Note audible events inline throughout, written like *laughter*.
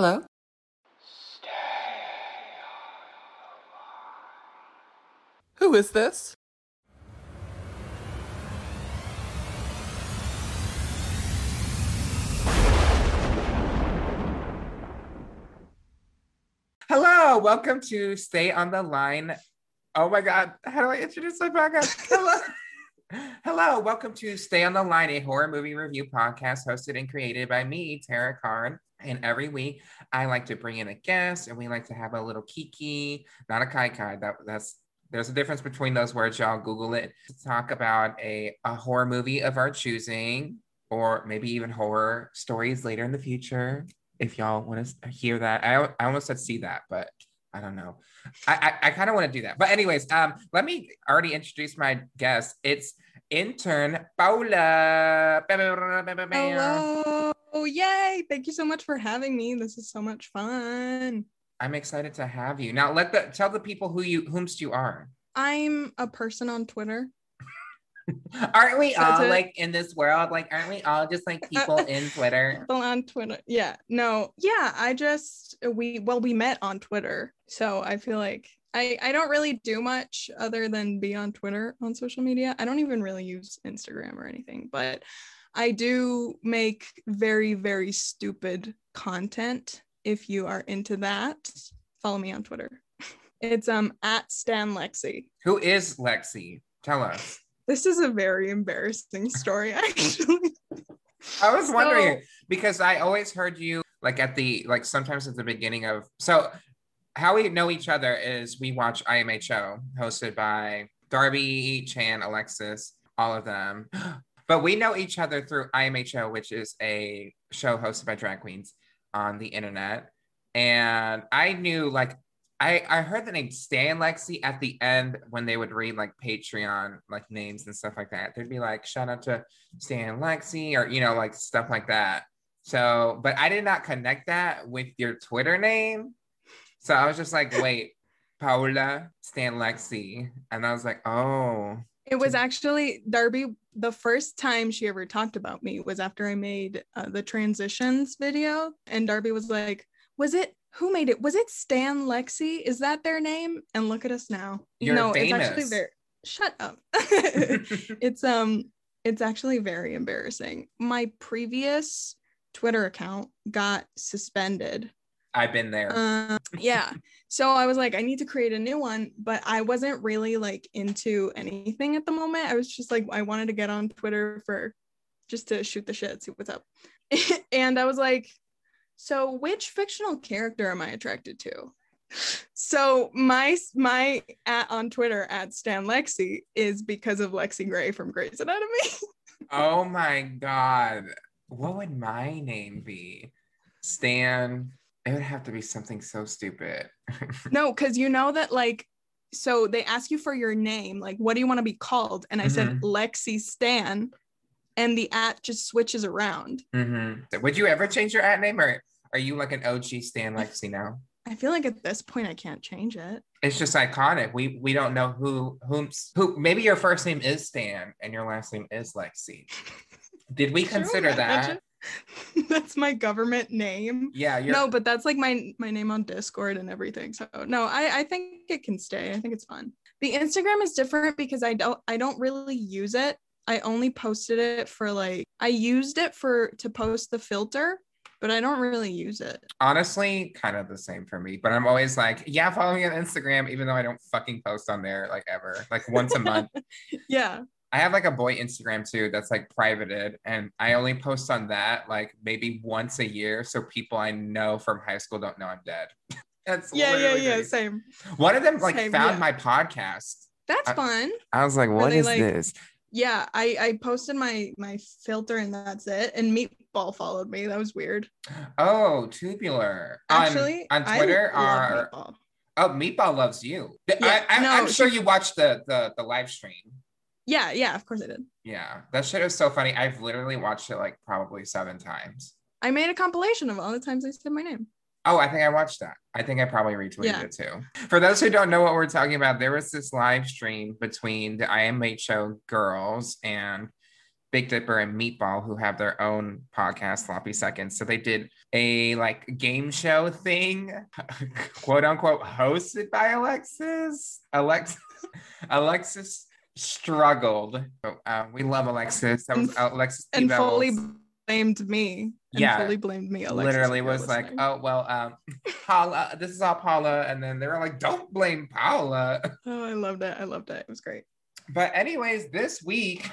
Hello? Who is this? Hello, welcome to Stay on the Line. Oh my God, how do I introduce my podcast? Hello. *laughs* Hello, welcome to Stay on the Line, a horror movie review podcast hosted and created by me, Terrah Karn. And every week, I like to bring in a guest, and we like to have a little kiki, not a kai kai. That that's there's a difference between those words. Y'all Google it to talk about a a horror movie of our choosing, or maybe even horror stories later in the future. If y'all want to hear that, I I almost said see that, but I don't know. I I, I kind of want to do that. But anyways, um, let me already introduce my guest. It's intern Paula. Hello. Oh, yay. Thank you so much for having me. This is so much fun. I'm excited to have you. Now let the tell the people who you whomst you are. I'm a person on Twitter. *laughs* aren't we That's all it. like in this world? Like, aren't we all just like people *laughs* in Twitter? People on Twitter. Yeah. No. Yeah. I just we well we met on Twitter, so I feel like I I don't really do much other than be on Twitter on social media. I don't even really use Instagram or anything, but I do make very very stupid content. If you are into that, follow me on Twitter. *laughs* It's um at Stan Lexie. Who is Lexie? Tell us. This is a very embarrassing story, *laughs* actually. I was So- wondering because I always heard you like at the like sometimes at the beginning of so how we know each other is we watch IMHO hosted by Darby, Chan, Alexis, all of them. *gasps* But we know each other through IMHO, which is a show hosted by drag queens on the internet. And I knew like I, I heard the name Stan Lexie at the end when they would read like Patreon like names and stuff like that. They'd be like, shout out to Stan Lexie or you know, like stuff like that. So, but I did not connect that with your Twitter name. So I was just like, wait, Paula Stan Lexie. And I was like, oh. It was actually Darby. The first time she ever talked about me was after I made uh, the transitions video, and Darby was like, "Was it who made it? Was it Stan Lexie? Is that their name?" And look at us now. You're no, it's actually famous. very. Shut up. *laughs* *laughs* it's um, it's actually very embarrassing. My previous Twitter account got suspended I've been there. um, yeah. So I was like, I need to create a new one, but I wasn't really like into anything at the moment. I was just like, I wanted to get on Twitter for just to shoot the shit, see what's up. *laughs* and I was like, so which fictional character am I attracted to? *laughs* So my my at on Twitter at Stan Lexie is because of Lexie Grey from Grey's Anatomy. *laughs* oh my God. What would my name be? Stan. It would have to be something so stupid. *laughs* No, because you know that like so they ask you for your name, like what do you want to be called? And I said Mhm. Lexie Stan, and the at just switches around. Mhm. Would you ever change your at name or are you like an OG Stan Lexie now? I feel like at this point I can't change it. It's just iconic. We we don't know who whom who maybe your first name is Stan and your last name is Lexie. *laughs* Did we consider that? *laughs* that's my government name. Yeah, No, but that's like my my name on Discord and everything. So no, I I think it can stay. I think it's fun. The Instagram is different because I don't I don't really use it. I only posted it for like I used it for to post the filter, but I don't really use it. honestly kind of the same for me. But I'm always like, yeah, follow me on Instagram, even though I don't fucking post on there like ever, like once a month. *laughs* Yeah. I have like a boy Instagram too that's like privated, and I only post on that like maybe once a year, so people I know from high school don't know I'm dead. *laughs* that's Yeah, yeah, yeah. me. Same. One of them like Same, found yeah. my podcast. That's I- fun. I was like, "What is like- this? Yeah, I I posted my my filter and that's it. And Meatball followed me. That was weird. Oh, tubular. On- Actually, on, I Twitter or Meatball. oh, Meatball loves you. Yeah, I, I, no, I'm sure you watched the the the live stream. Yeah, yeah, of course I did. Yeah, that shit is so funny. I've literally watched it like probably seven times. I made a compilation of all the times I said my name. Oh, I think I watched that. I think I probably retweeted Yeah. it too. For those who don't know what we're talking about, there was this live stream between the IMHO girls and Big Dipper and Meatball, who have their own podcast, Sloppy Seconds. So they did a like game show thing, *laughs* quote unquote, hosted by Alexis. *laughs* Alexis, Alexis struggled. Uh, we love Alexis. That was *laughs* Alexis and fully blamed me. And Yeah. fully blamed me. Alexis, literally was like, oh well, um, Paula, this is all Paula, and then they were like, don't blame Paula. *laughs* oh, I loved it. I loved it. It was great. But anyways, this week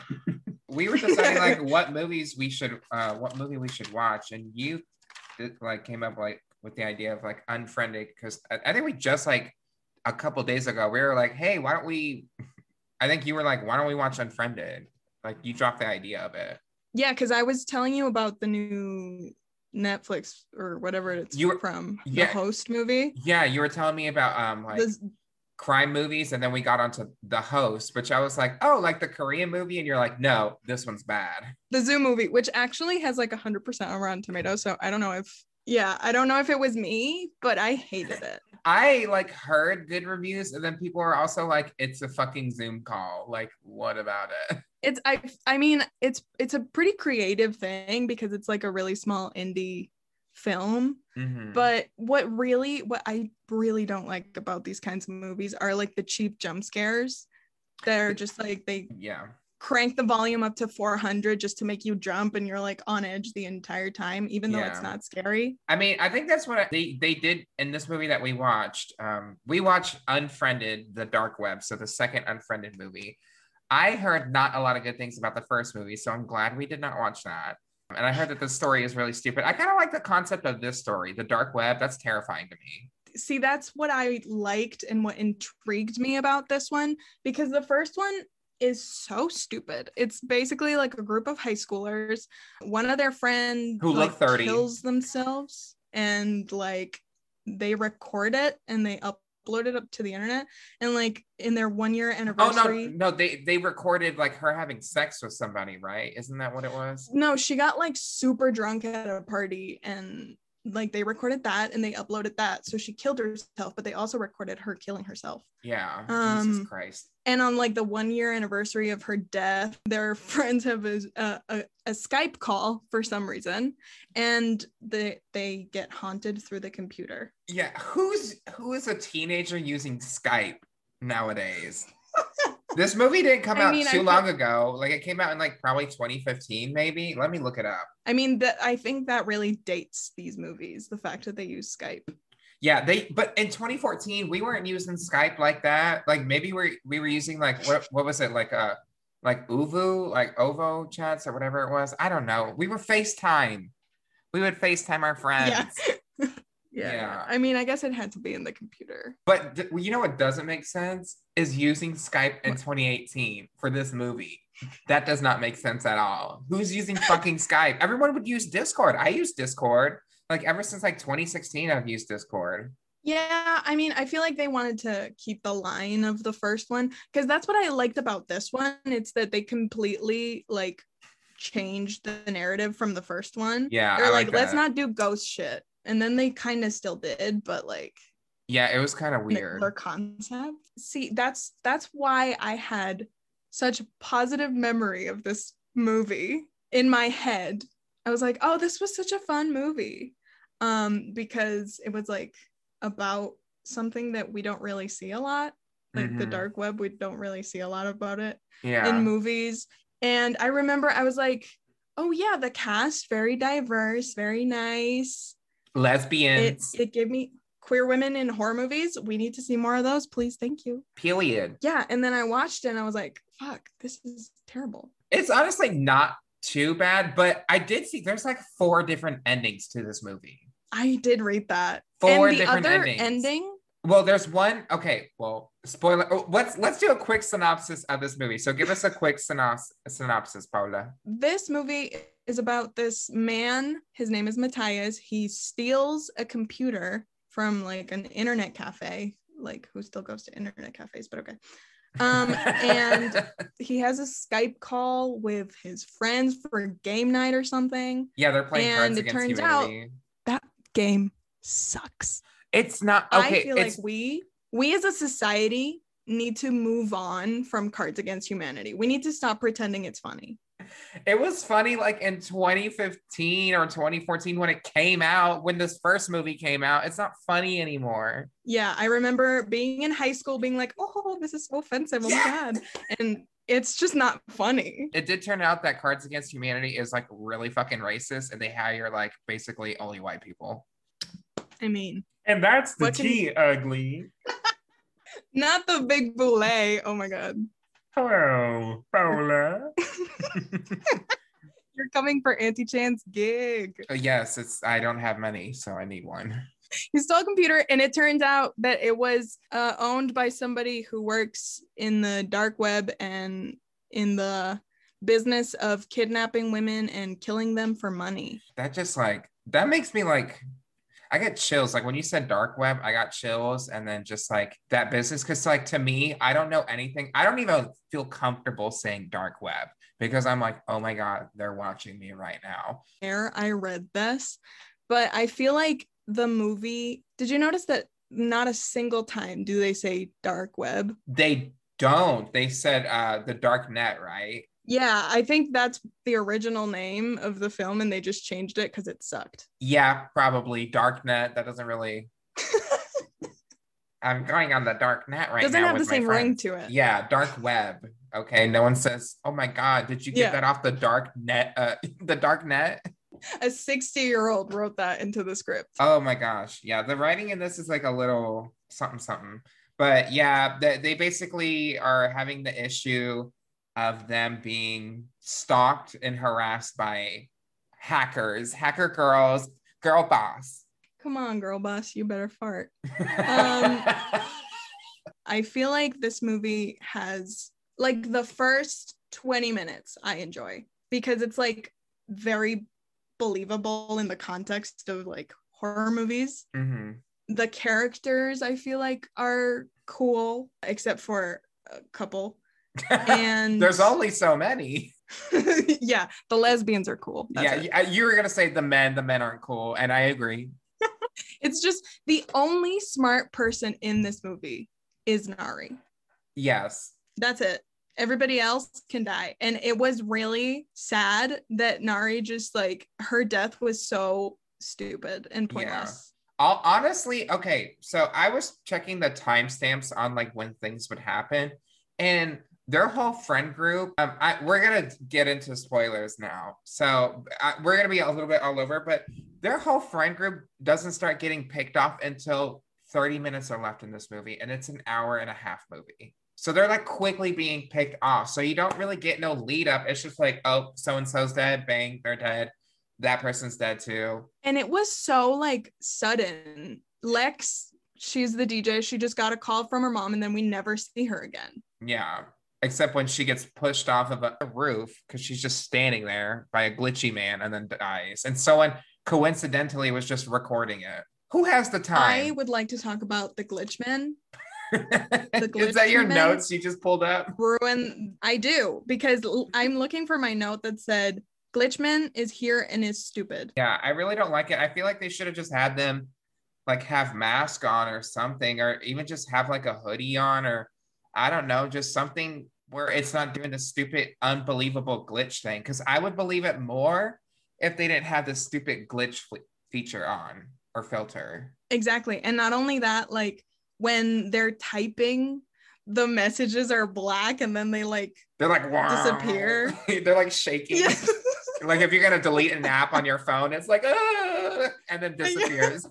we were deciding like *laughs* what movies we should, uh, what movie we should watch, and you like came up like with the idea of like Unfriended because I, I think we just like a couple days ago we were like, hey, why don't we? I think you were like, why don't we watch Unfriended? Like you dropped the idea of it. Yeah, because I was telling you about the new Netflix or whatever it's You were- from, yeah. the host movie. Yeah, you were telling me about um like This- crime movies, and then we got onto the host, which I was like, oh, like the Korean movie, and you're like, no, this one's bad. the Zoo movie, which actually has like 100% on Rotten Tomatoes. So I don't know if, yeah, I don't know if it was me, but I hated it. *laughs* I like heard good reviews, and then people are also like, it's a fucking Zoom call. Like, what about it? *laughs* It's, I, I mean, it's, it's a pretty creative thing because it's like a really small indie film. Mhm. But what really, what I really don't like about these kinds of movies are like the cheap jump scares. They're just like, they yeah, crank the volume up to 400 just to make you jump and you're like on edge the entire time, even though it's not scary. I mean, I think that's what I, they they did in this movie that we watched. Um, we watched Unfriended, the Dark Web, so the second Unfriended movie. I heard not a lot of good things about the first movie, so I'm glad we did not watch that. And I heard that the story is really stupid. I kind of like the concept of this story, the dark web. That's terrifying to me. see that's what i liked and what intrigued me about this one because the first one is so stupid it's basically like a group of high schoolers one of their friends Who look 30. kills themselves and like they record it and they upload it up to the internet and like in their one year anniversary. Oh no, no, they they recorded like her having sex with somebody, right? Isn't that what it was? no she got like super drunk at a party and like they recorded that and they uploaded that so she killed herself but they also recorded her killing herself Yeah. Um, Jesus Christ. and on like the one year anniversary of her death their *laughs* friends have a, a, a, a skype call for some reason and they they get haunted through the computer Yeah, who's who is a teenager using Skype nowadays? *laughs* this movie didn't come I out mean, too feel- long ago. Like it came out in like probably 2015, maybe. Let me look it up. i mean that i think that really dates these movies the fact that they use skype Yeah, they but in 2014 we weren't using Skype like that. Like maybe we we were using like what what was it like uh like Uvu like Ovo chats or whatever it was. I don't know. We were FaceTime. We would FaceTime our friends. yeah. Yeah Yeah. i mean i guess it had to be in the computer But th- you know what doesn't make sense is using Skype in 2018 for this movie. That does not make sense at all. Who's using fucking Skype? Everyone would use Discord. I use Discord. Like ever since like 2016, I've used Discord. Yeah, I mean, I feel like they wanted to keep the line of the first one because that's what I liked about this one. It's that they completely like changed the narrative from the first one. Yeah, They're I like, like let's not do ghost shit. And then they kind of still did, but like Yeah, it was kind of weird. their concept. See, that's that's why I had such positive memory of this movie in my head. I was like, oh, this was such a fun movie. Um, because it was like about something that we don't really see a lot. Like the Mhm. dark web, we don't really see a lot about it Yeah. in movies. And I remember I was like, oh yeah, the cast, very diverse, very nice. It Lesbians. it gave me queer women in horror movies. We need to see more of those, please. Thank you. period. Yeah. And then I watched it and I was like, fuck, this is terrible. It's honestly not too bad, but I did see there's like four different endings to this movie. I did read that. Four and the different other endings. ending, Well, there's one. Okay, well, spoiler. oh, let's let's do a quick synopsis of this movie. So give us a quick synops- synopsis, Paula. this movie is about this man. His name is Matthias. He steals a computer from like an internet cafe. Like who still goes to internet cafes, but okay. Um, and *laughs* he has a Skype call with his friends for game night or something. yeah, they're playing and Cards it turns out- Humanity. That game sucks. It's not okay. I feel it's like we we as a society need to move on from Cards Against Humanity. We need to stop pretending it's funny. It was funny, like in 2015 or 2014 when it came out, when this first movie came out. It's not funny anymore. Yeah, I remember being in high school being like, oh, this is so offensive. Oh my God. And it's just not funny. It did turn out that Cards Against Humanity is like really fucking racist and they hire like basically only white people. I mean, And that's the What can tea, ugly. *laughs* not the big boulet. Oh my God. Hello, Paula. *laughs* You're coming for Auntie Chan's gig. Uh, yes, it's I don't have money, so I need one. He stole a computer, and it turns out that it was uh, owned by somebody who works in the dark web and in the business of kidnapping women and killing them for money. That just like that makes me like I get chills. Like when you said dark web, I got chills, and then just like that business, because like to me, I don't know anything. I don't even feel comfortable saying dark web because I'm like, oh my god, they're watching me right now. Air, I read this, but I feel like the movie. Did you notice that not a single time do they say dark web? They don't. They said uh the dark net, right? Yeah, I think that's the original name of the film, and they just changed it because it sucked. Yeah, probably dark net. That doesn't really. *laughs* I'm going on the dark net right now. Doesn't have the same ring to it. Yeah, dark web. Okay, no one says, "Oh my god, did you get Yeah. that off the dark net?" Uh, *laughs* the dark net. A 60 year old wrote that into the script. Oh my gosh, yeah, the writing in this is like a little something something. But yeah, they, they basically are having the issue of them being stalked and harassed by hackers, hacker girls, girl boss. Come on, girl boss, you better fart. *laughs* Um, I feel like this movie has like the first 20 minutes I enjoy because it's like very believable in the context of like horror movies. Mhm. The characters I feel like are cool, except for a couple. And There's only so many. *laughs* yeah, the lesbians are cool. That's yeah, it. you- were gonna say the men. The men aren't cool, and I agree. *laughs* It's just the only smart person in this movie is Nari. Yes, That's it. Everybody else can die. And it was really sad that Nari just like her death was so stupid and pointless. I'll, honestly, okay. So I was checking the timestamps on like when things would happen, and their whole friend group. Um, I, we're gonna get into spoilers now, so I, we're gonna be a little bit all over. But their whole friend group doesn't start getting picked off until 30 minutes are left in this movie, and it's an hour and a half movie. So they're like quickly being picked off. So you don't really get no lead up. It's just like, oh, so and so's dead. Bang, they're dead. That person's dead too. And it was so like sudden. Lex, she's the DJ. She just got a call from her mom and then we never see her again. Yeah. Except when she gets pushed off of a roof because she's just standing there by a glitchy man and then dies. And someone coincidentally was just recording it. Who has the time? I would like to talk about the glitchmen. *laughs* Is that your man? notes you just pulled up? Ruin I do because I'm looking for my note that said Glitchman is here and is stupid. Yeah, I really don't like it. I feel like they should have just had them like have mask on or something, or even just have like a hoodie on, or I don't know, just something where it's not doing the stupid, unbelievable glitch thing. Because I would believe it more if they didn't have this stupid glitch f- feature on or filter. Exactly. And not only that, like when they're typing, the messages are black and then they like They're like wow. Disappear. *laughs* They're like shaking. Yeah. *laughs* like if you're gonna delete an app on your phone, it's like ah, and then *laughs* disappears.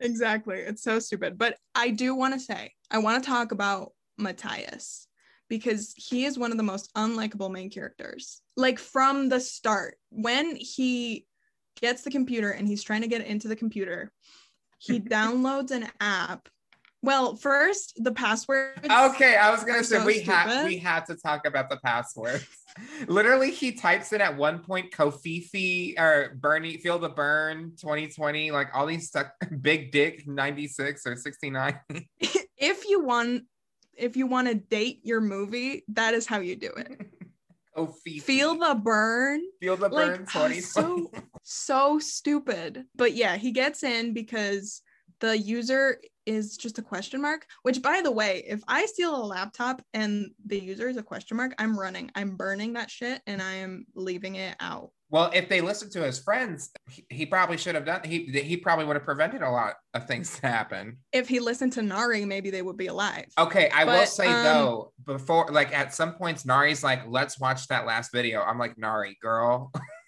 exactly. It's so stupid. But I do want to say, I want to talk about Matthias because he is one of the most unlikable main characters. Like from the start, when he gets the computer and he's trying to get into the computer, he *laughs* downloads an app. Well, first, the password. Okay, I was gonna say so we have we had to talk about the passwords. *laughs* Literally, he types in at one point Covfefe or Bernie Feel the Burn 2020, like all these stuff, *laughs* Big Dick 96 or 69. if you want if you want to date your movie, that is how you do it. *laughs* Oh, Covfefe. Feel the burn. Feel the like, Burn oh, *laughs* so so stupid. But yeah, he gets in because the user is just a question mark. Which, by the way, if I steal a laptop and the user is a question mark, I'm running. I'm burning that shit and I am leaving it out. Well, if they listened to his friends, he, he probably should have done. He he probably would have prevented a lot of things to happen. If he listened to Nari, maybe they would be alive. Okay, I will say um, though, before like at some points, Nari's like, "Let's watch that last video." I'm like, "Nari, girl, *laughs*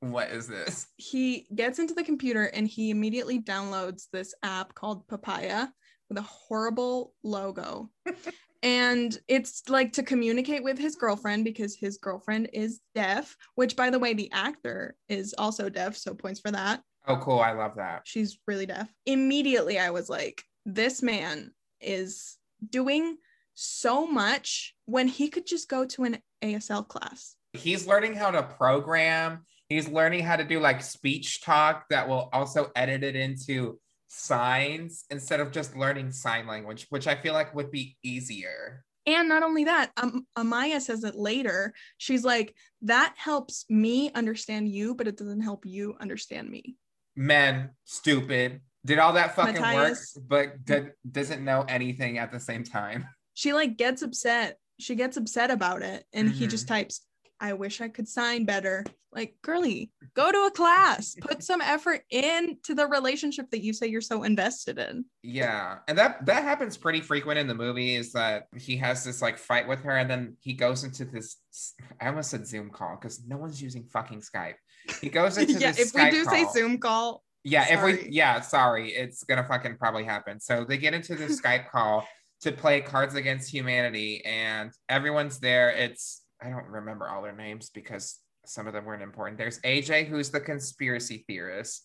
what is this?" He gets into the computer and he immediately downloads this app called Papaya with a horrible logo. *laughs* and it's like to communicate with his girlfriend because his girlfriend is deaf, which, by the way, the actor is also deaf. So points for that. Oh, cool! I love that. she's really deaf. Immediately, I was like, this man is doing so much when he could just go to an ASL class. He's learning how to program. He's learning how to do like speech talk that will also edit it into signs instead of just learning sign language, which I feel like would be easier. And not only that, um, Amaya says it later. She's like, that helps me understand you, but it doesn't help you understand me. Men, stupid, did all that fucking Matthias. work, but doesn't know anything at the same time. She like gets upset. She gets upset about it. And he Mhm. just types, I wish I could sign better. Like, girly, go to a class, *laughs* put some effort into the relationship that you say you're so invested in. Yeah, and that that happens pretty frequent in the movie. Is that he has this like fight with her, and then he goes into this. I almost said Zoom call because no one's using fucking Skype. He goes into *laughs* yeah, this if we Skype do say. Zoom call, Yeah, if we yeah, sorry, it's gonna fucking probably happen. So they get into the *laughs* Skype call to play Cards Against Humanity, and everyone's there. It's I don't remember all their names because some of them weren't important. There's AJ, who's the conspiracy theorist.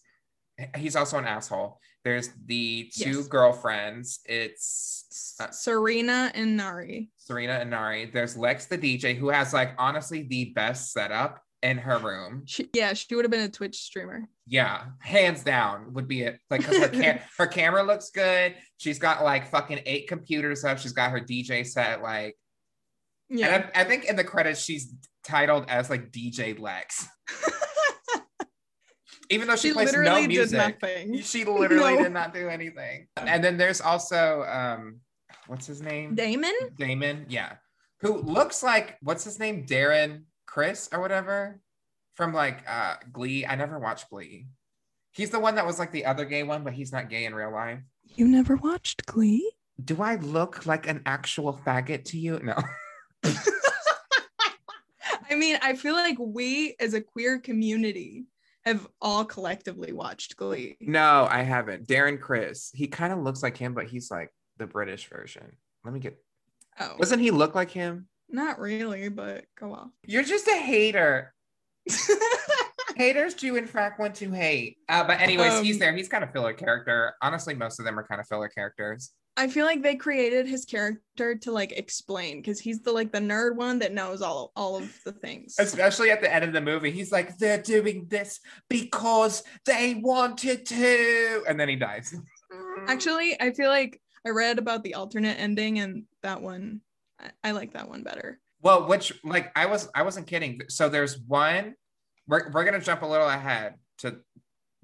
He's also an asshole. There's the two Yes. girlfriends. It's uh, Serena and Nari. Serena and Nari. There's Lex, the DJ, who has like honestly the best setup in her room. She, yeah, she would have been a Twitch streamer. Yeah, hands down would be it. Like, her cam- *laughs* her camera looks good. She's got like fucking eight computers up. She's got her DJ set. Like, Yeah. and I, I think in the credits she's titled as like DJ Lex, *laughs* even though she, she plays literally no did music. nothing. She literally No. did not do anything. And then there's also um, what's his name? Damon? Damon. Yeah, who looks like what's his name? Darren Criss or whatever from like uh Glee. I never watched Glee. He's the one that was like the other gay one, but he's not gay in real life. You never watched Glee? Do I look like an actual faggot to you? No. *laughs* *laughs* I mean, I feel like we as a queer community have all collectively watched Glee. No, I haven't. Darren Criss. He kind of looks like him, but he's like the British version. Let me get. Oh, Doesn't he look like him? not really, but go off. You're just a hater. *laughs* Haters do in fact want to hate. Uh, but anyways, he's Um, there. He's kind of filler character. Honestly, most of them are kind of filler characters. I feel like they created his character to like explain because he's the like the nerd one that knows all all of the things. Especially at the end of the movie, he's like, "They're doing this because they wanted to," and then he dies. Actually, I feel like I read about the alternate ending and that one I, I like that one better. Well, which like I was I wasn't kidding. So there's one we're we're gonna jump a little ahead to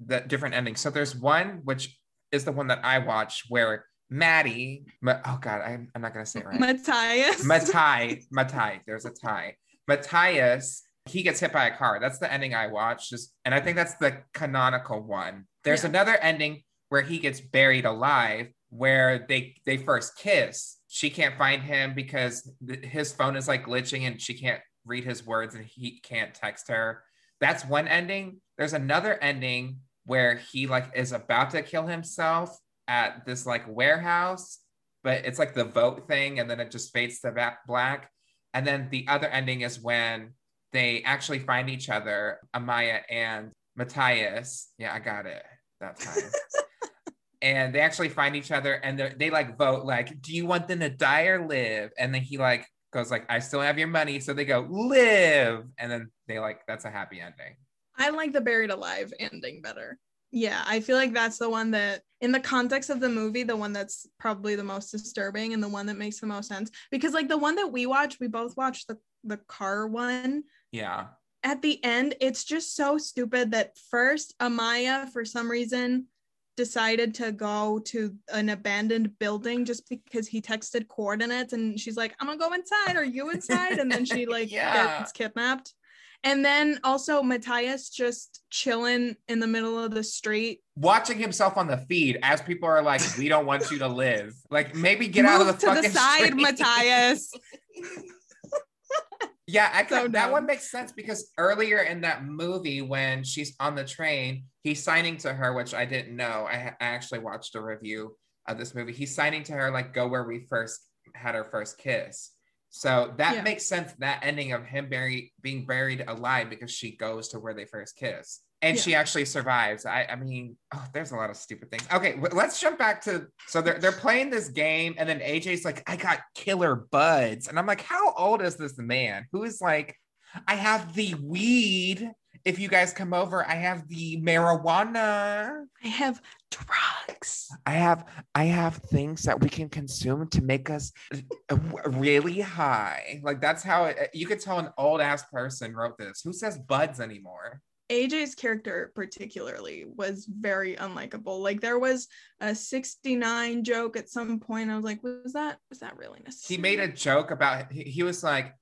the different endings. So there's one which is the one that I watched where Maddie, Ma- oh god, I'm, I'm not gonna say it right. Matthias. Matai, *laughs* Matai, there's a tie. Matthias, he gets hit by a car. That's the ending I watched. Just and I think that's the canonical one. There's Yeah. another ending where he gets buried alive, where they they first kiss. She can't find him because th- his phone is like glitching and she can't read his words and he can't text her. That's one ending. There's another ending where he like is about to kill himself at this like warehouse but it's like the vote thing and then it just fades to black. And then the other ending is when they actually find each other amaya and matthias. Yeah i got it. That time. *laughs* And they actually find each other and they like vote like do you want them to die or live? And then he like goes like i still have your money. So they go live! And then they like that's a happy ending. I like the buried alive ending better. Yeah, I feel like that's the one that, in the context of the movie, the one that's probably the most disturbing and the one that makes the most sense. Because like the one that we watched, we both watched the the car one. yeah At the end, it's just so stupid that first Amaya, for some reason, decided to go to an abandoned building just because he texted coordinates and she's like, I'm gonna go inside. Are you inside? And then she *laughs* like Yeah. gets kidnapped. And then also Matthias just chilling in the middle of the street. Watching himself on the feed as people are like, "We don't want you to live." Like, maybe get out of the to fucking the side, street. Matthias. *laughs* Yeah, I So that one makes sense because earlier in that movie, when she's on the train, he's signing to her, which I didn't know. I, I actually watched a review of this movie. He's signing to her like, "Go where we first had our first kiss." So that Yeah. makes sense. That ending of him buried, being buried alive because she goes to where they first kiss, and Yeah. she actually survives. I, I mean, oh, there's a lot of stupid things. Okay, w- let's jump back to so they're they're playing this game, and then AJ's like, "I got killer buds," and I'm like, "How old is this man who is like?" I have the weed. If you guys come over, I have the marijuana. I have drugs. I have I have things that we can consume to make us uh, really high. Like that's how it, you could tell an old ass person wrote this. Who says buds anymore? AJ's character particularly was very unlikable. Like there was a 69 joke at some point. I was like, was that was that really necessary? He made a joke about he, he was like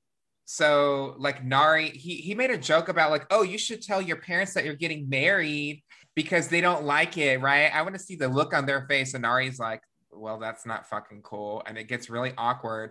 so like Nari he he made a joke about like oh you should tell your parents that you're getting married because they don't like it, right? I want to see the look on their face and Nari's like, well that's not fucking cool and it gets really awkward.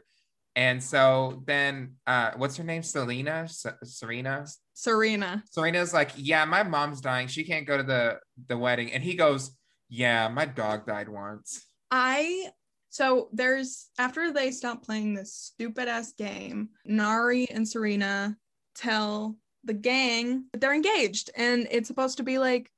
And so then uh what's her name? Selena? S- Serena? Serena. Serena's like, yeah, my mom's dying. She can't go to the the wedding. And he goes, yeah, my dog died once. I so there's after they stop playing this stupid ass game, Nari and Serena tell the gang that they're engaged and it's supposed to be like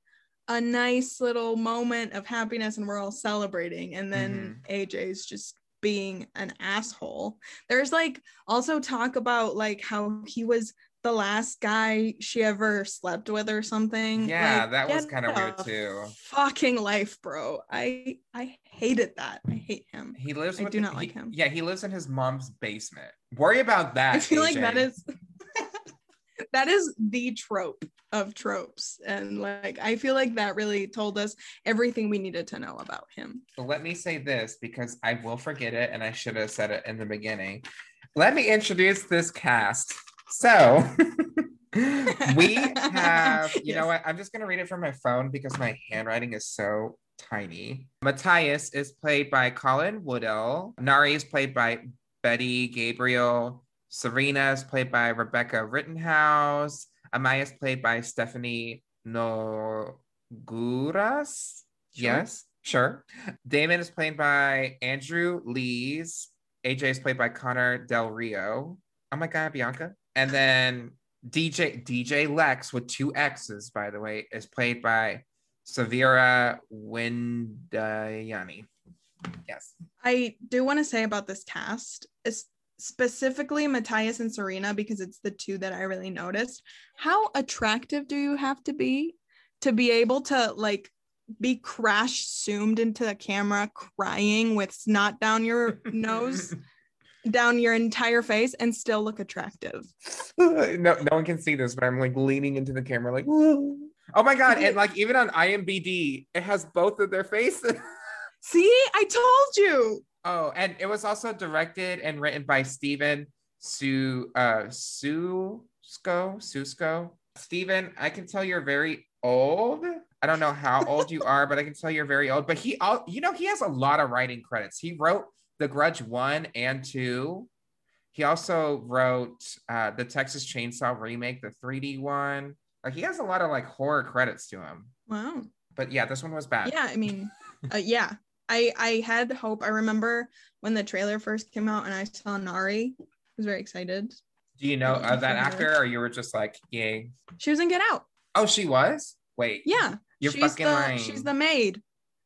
a nice little moment of happiness and we're all celebrating and then mm-hmm. AJ's just being an asshole. There's like also talk about like how he was the last guy she ever slept with or something. Yeah, Like, that was kind of weird too. Fucking life, bro. I I hated that. I hate him. He lives I do the- not like him. Yeah, he lives in his mom's basement. Worry about that. I feel like that AJ. is that is the trope of tropes. And like I feel like that really told us everything we needed to know about him. Let me say this because I will forget it and I should have said it in the beginning. Let me introduce this cast. So *laughs* we have, *laughs* you know what? I'm just going to read it from my phone because my handwriting is so tiny. Matthias is played by Colin Woodell. Nari is played by Betty Gabriel. Serena is played by Rebecca Rittenhouse. Amaya is played by Stephanie Nogueras. Sure. Yes, sure. Damon is played by Andrew Lees. AJ is played by Connor Del Rio. Oh my God, Bianca. And then DJ DJ Lex with two X's, by the way, is played by Savira Windyani. Yes. I do want to say about this cast, is specifically Matthias and Serena, because it's the two that I really noticed. How attractive do you have to be to be able to like be crash zoomed into the camera crying with snot down your *laughs* nose, down your entire face, and still look attractive? *laughs* no, no one can see this, but I'm like leaning into the camera, like, "Whoa." oh my god! And like even on IMBD, it has both of their faces. *laughs* See, I told you. Oh, and it was also directed and written by Stephen Su uh Susco Susco. Stephen, I can tell you're very old. I don't know how old you are, but I can tell you're very old. But he, all you know, he has a lot of writing credits. He wrote The Grudge one and two. He also wrote uh, the Texas Chainsaw remake, the 3D one. Like he has a lot of like horror credits to him. Wow. But yeah, this one was bad. Yeah, I mean, uh, yeah. I I had hope. I remember when the trailer first came out and I saw Nari. I was very excited. Do you know uh, that actor, or you were just like, yay? She was in Get Out. Oh, she was. Wait. Yeah, You're she's fucking the lying. she's the maid.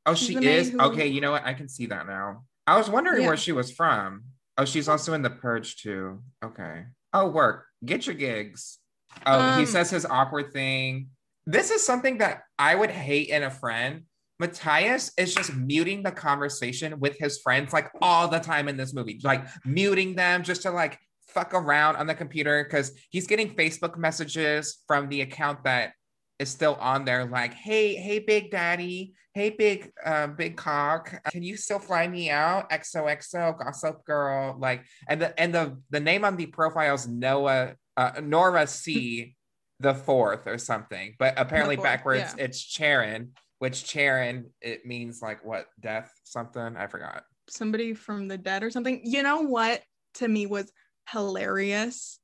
oh, she's she is. who- Okay, you know what? I can see that now. I was wondering Yeah. where she was from. Oh, she's also in The Purge too. Okay. Oh, work. Get your gigs. Oh, he Um, says his awkward thing. This is something that I would hate in a friend. Matthias is just muting the conversation with his friends like all the time in this movie, like muting them just to like fuck around on the computer because he's getting Facebook messages from the account that is still on there, like, hey, hey, big daddy, hey, big, uh, big cock, can you still fly me out? XOXO, Gossip Girl, like, and the and the the name on the profile is Noah, uh, Nora C, the fourth or something, but apparently fourth, backwards yeah. it's Charon, which Charon it means like what death something I forgot. somebody from the dead or something. You know what to me was hilarious?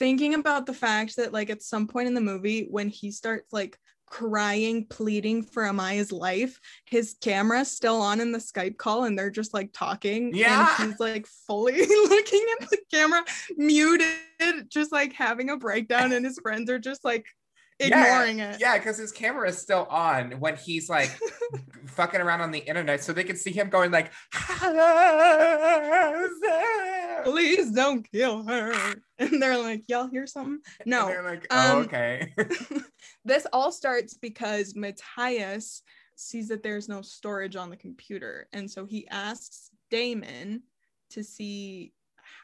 Thinking about the fact that like at some point in the movie when he starts like crying, pleading for Amaya's life, his camera's still on in the Skype call and they're just like talking. Yeah. And he's like fully *laughs* looking at the camera, muted, just like having a breakdown, and his friends are just like ignoring yeah, it. Yeah, because his camera is still on when he's like *laughs* fucking around on the internet, so they can see him going like, Please don't kill her. *laughs* And they're like, y'all hear something? No. And they're like, oh, Um, okay. *laughs* this all starts because Matthias sees that there's no storage on the computer. And so he asks Damon to see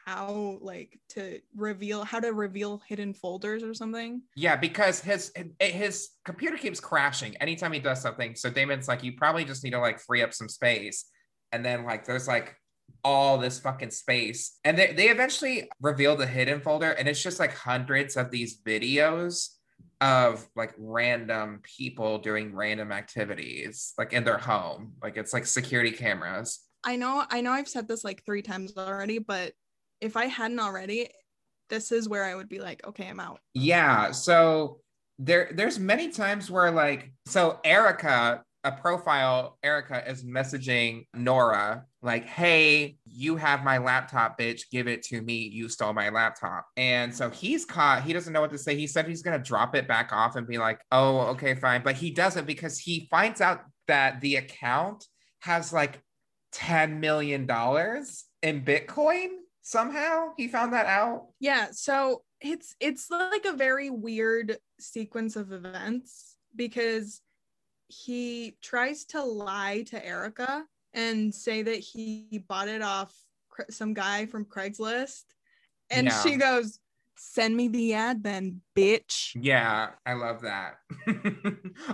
how like to reveal how to reveal hidden folders or something. yeah, because his his computer keeps crashing anytime he does something. So Damon's like, you probably just need to like free up some space. And then like there's like all this fucking space. And they, they eventually reveal the hidden folder, and it's just like hundreds of these videos of like random people doing random activities like in their home. Like it's like security cameras. I know I know I've said this like 3 times already, but if I hadn't already, this is where I would be like, okay, I'm out. Yeah. So there there's many times where like so Erica, a profile, Erica is messaging Nora like, hey, you have my laptop, bitch. Give it to me. You stole my laptop. And so he's caught. He doesn't know what to say. He said he's gonna drop it back off and be like, oh, okay, fine. But he doesn't because he finds out that the account has like $10 million in Bitcoin somehow. He found that out. Yeah, so it's it's like a very weird sequence of events because he tries to lie to Erica and say that he bought it off some guy from Craigslist and Yeah. she goes send me the ad then bitch Yeah, I love that. *laughs*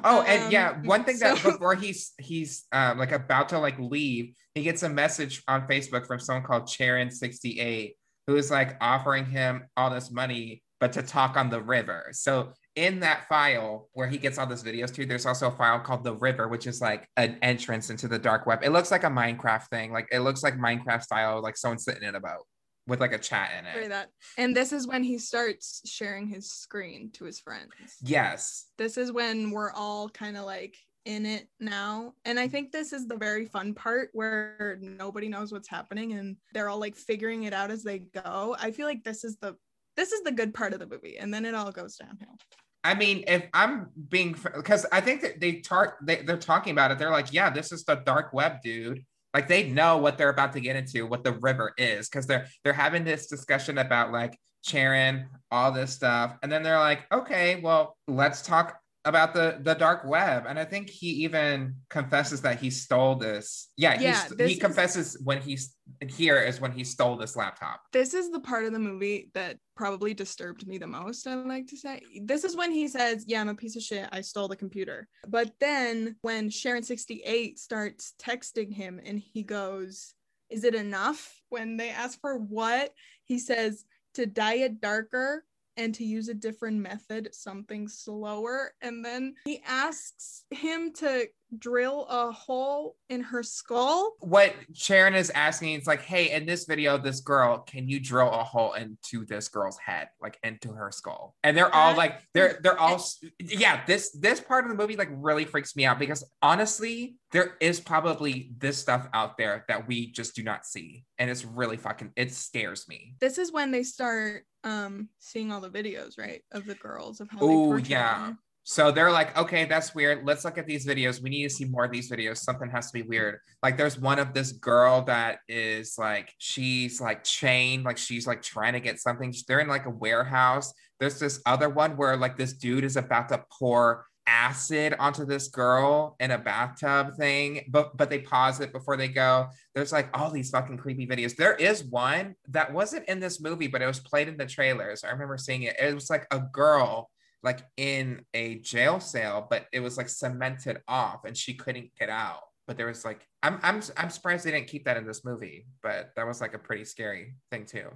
oh, and yeah, Um, one thing that before he's he's um, like about to like leave, he gets a message on Facebook from someone called Charon68 who is like offering him all this money, but to talk on the river. So in that file where he gets all those videos to, there's also a file called the river, which is like an entrance into the dark web. It looks like a Minecraft thing, like it looks like Minecraft style, like someone sitting in a boat with like a chat in it. that and this is when he starts sharing his screen to his friends Yes. this is when we're all kind of like in it now. And I think this is the very fun part where nobody knows what's happening and they're all like figuring it out as they go. I feel like this is the this is the good part of the movie and then it all goes downhill. I mean, if I'm being, because I think that they tar- they, they're talking about it. They're like, yeah, this is the dark web, dude. Like they know what they're about to get into, what the river is, because they're they're having this discussion about like Charon, all this stuff, and then they're like, okay, well, let's talk about the the dark web. And I think he even confesses that he stole this. Yeah, Yeah, this he is- confesses when he's here is when he stole this laptop. This is the part of the movie that probably disturbed me the most, I like to say. This is when he says, Yeah, I'm a piece of shit. I stole the computer. But then when Charon68 starts texting him and he goes, Is it enough? When they ask for what, he says, To dye it darker and to use a different method, something slower. And then he asks him to drill a hole in her skull. what Charon is asking is like, hey, in this video, this girl, can you drill a hole into this girl's head, like into her skull? And they're all like, they're they're all yeah. This this part of the movie like really freaks me out because honestly, there is probably this stuff out there that we just do not see, and it's really fucking it scares me. this is when they start um seeing all the videos right of the girls of how they Oh yeah. them. So they're like, okay, that's weird. Let's look at these videos. We need to see more of these videos. Something has to be weird. Like there's one of this girl that is like, she's like chained, like she's like trying to get something. They're in like a warehouse. There's this other one where like this dude is about to pour acid onto this girl in a bathtub thing, but but they pause it before they go. There's like all these fucking creepy videos. There is one that wasn't in this movie, but it was played in the trailers. I remember seeing it. It was like a girl like in a jail cell, but it was like cemented off and she couldn't get out. But there was like I'm I'm I'm surprised they didn't keep that in this movie, but that was like a pretty scary thing too.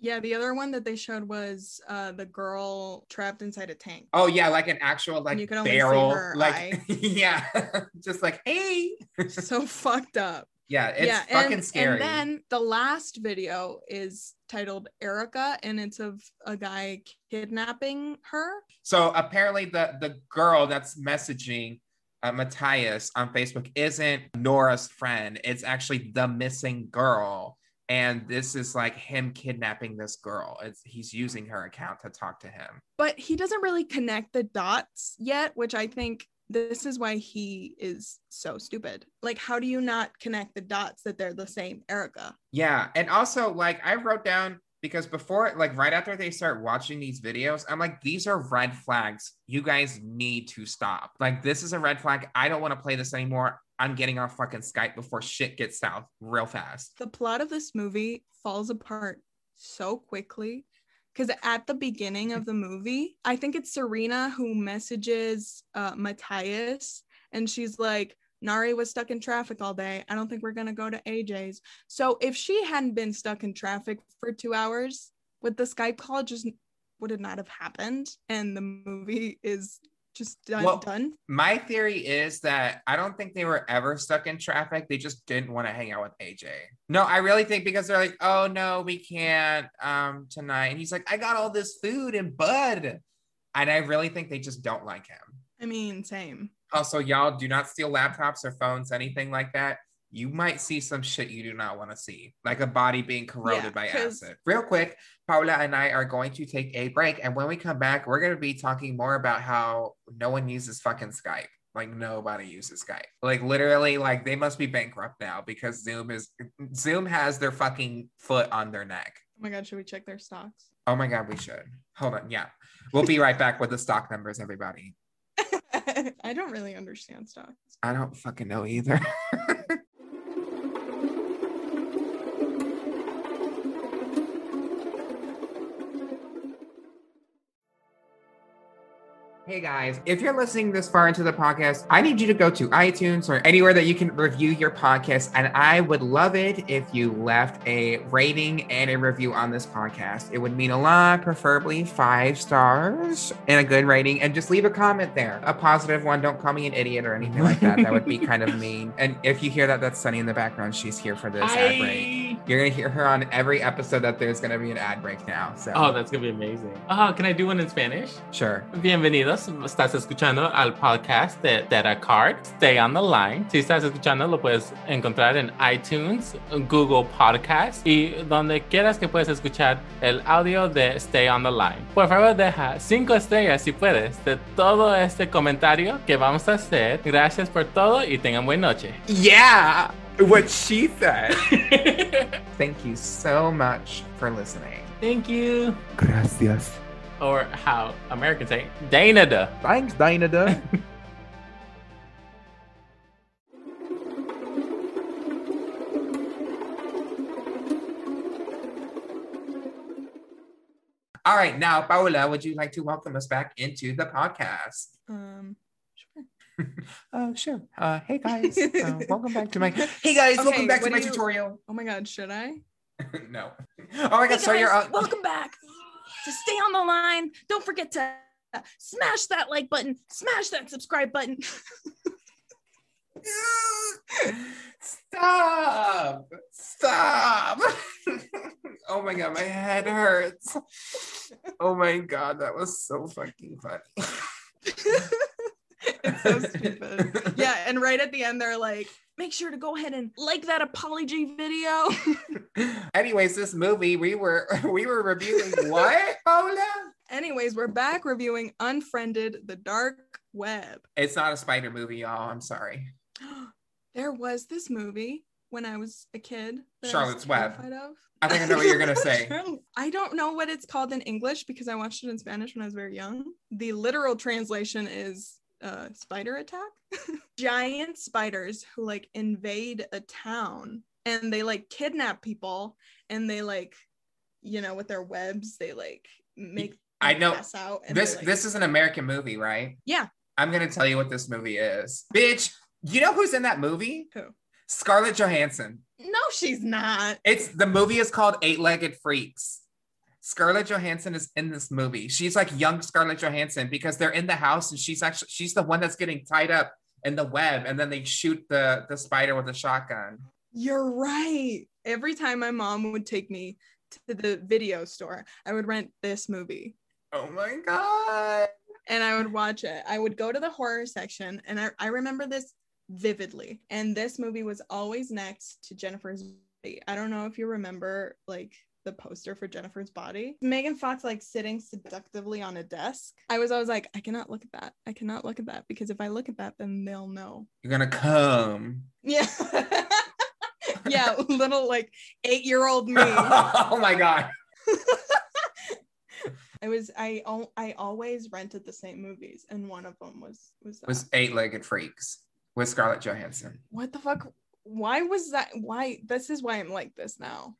Yeah, the other one that they showed was uh the girl trapped inside a tank. Oh yeah, like an actual like you only see barrel, her like eye. *laughs* yeah, *laughs* just like hey, so *laughs* fucked up. Yeah, it's yeah, fucking and, scary. And then the last video is titled Erica, and it's of a guy kidnapping her. So apparently, the the girl that's messaging uh, Matthias on Facebook isn't Nora's friend. It's actually the missing girl, and this is like him kidnapping this girl. It's he's using her account to talk to him. But he doesn't really connect the dots yet, which I think this is why he is so stupid. Like, how do you not connect the dots that they're the same Erica? Yeah, and also like I wrote down because before, like right after they start watching these videos, I'm like, these are red flags. You guys need to stop. Like, this is a red flag. I don't want to play this anymore. I'm getting off fucking Skype before shit gets south real fast. The plot of this movie falls apart so quickly because at the beginning of the movie, I think it's Serena who messages uh, Matthias, and she's like, Nari was stuck in traffic all day. I don't think we're gonna go to AJ's. So if she hadn't been stuck in traffic for two hours, would the Skype call just would it not have happened? And the movie is just done. Well, done. My theory is that I don't think they were ever stuck in traffic. They just didn't want to hang out with AJ. No, I really think because they're like, oh no, we can't um tonight. And he's like, I got all this food and bud. And I really think they just don't like him. I mean, same. Also, y'all do not steal laptops or phones, anything like that. You might see some shit you do not want to see, like a body being corroded Yeah, by acid. Real quick, Paula and I are going to take a break. And when we come back, we're going to be talking more about how no one uses fucking Skype. Like nobody uses Skype. Like literally, like they must be bankrupt now because Zoom is Zoom has their fucking foot on their neck. Oh my god, should we check their stocks? Oh my god, we should. Hold on. Yeah. We'll be right back with the stock numbers, everybody. *laughs* I don't really understand stocks. I don't fucking know either. *laughs* Hey guys, if you're listening this far into the podcast, I need you to go to iTunes or anywhere that you can review your podcast. And I would love it if you left a rating and a review on this podcast. It would mean a lot, preferably five stars and a good rating. And just leave a comment there, a positive one. Don't call me an idiot or anything like that. That would be kind of *laughs* mean. And if you hear that, that's Sunny in the background. She's here for this ad break. You're going to hear her on every episode that there's going to be an ad break now. So, Oh, that's gonna be amazing. Oh, can I do one in Spanish? sure. Bienvenidos. Estás escuchando al podcast de Data Card. Stay on the line. Si estás escuchando, lo puedes encontrar en iTunes, Google Podcast y donde quieras que puedes escuchar el audio de Stay on the Line. Por favor, deja cinco estrellas si puedes de todo este comentario que vamos a hacer. Gracias por todo y tengan buena noche. Yeah, what she said. *laughs* Thank you so much for listening. Thank you. Gracias. Or how Americans say, Dana da. Thanks, Dinah. *laughs* All right, now, Paola, would you like to welcome us back into the podcast? Um, sure. *laughs* Oh, sure. Uh, hey guys, uh, *laughs* welcome back to my. Hey guys, Okay, welcome back to my you- tutorial. Oh my god, should I? *laughs* no. Oh my god, so Hey you're guys, on. welcome back to stay on the line. Don't forget to smash that like button, smash that subscribe button. Stop! Stop! oh my god, my head hurts. Oh my god, that was so fucking funny. *laughs* it's so stupid. Yeah, and right at the end, they're like, make sure to go ahead and like that apology video. *laughs* Anyways, this movie we were *laughs* we were reviewing what, Paula? Anyways, we're back reviewing Unfriended, the Dark Web. It's not a spider movie, y'all. I'm sorry. *gasps* there was this movie when I was a kid. that I Charlotte's Web. Of. I think I know what you're gonna say. I don't know what it's called in English because I watched it in Spanish when I was very young. The literal translation is uh, spider attack. *laughs* Giant spiders who like invade a town and they like kidnap people and they like, you know, with their webs, they like make I know pass out and this like- this is an American movie, right? Yeah. I'm gonna tell you what this movie is. Bitch, you know who's in that movie? Who? Scarlett Johansson. No, she's not. It's the movie is called Eight Legged Freaks. Scarlett Johansson is in this movie. She's like young Scarlett Johansson because they're in the house and she's actually she's the one that's getting tied up in the web and then they shoot the the spider with a shotgun. You're right. Every time my mom would take me to the video store, I would rent this movie Oh my god. and I would watch it. I would go to the horror section and I, I remember this vividly. And this movie was always next to Jennifer's. I don't know if you remember like the poster for Jennifer's body. Megan Fox like sitting seductively on a desk. I was always like, I cannot look at that. I cannot look at that because if I look at that, then they'll know. You're gonna come. Yeah. *laughs* yeah, little like eight year old me. *laughs* oh my god. *laughs* I was I I always rented the same movies, and one of them was was, that. Was Eight Legged Freaks with Scarlett Johansson. what the fuck? Why was that? Why this is why I'm like this now.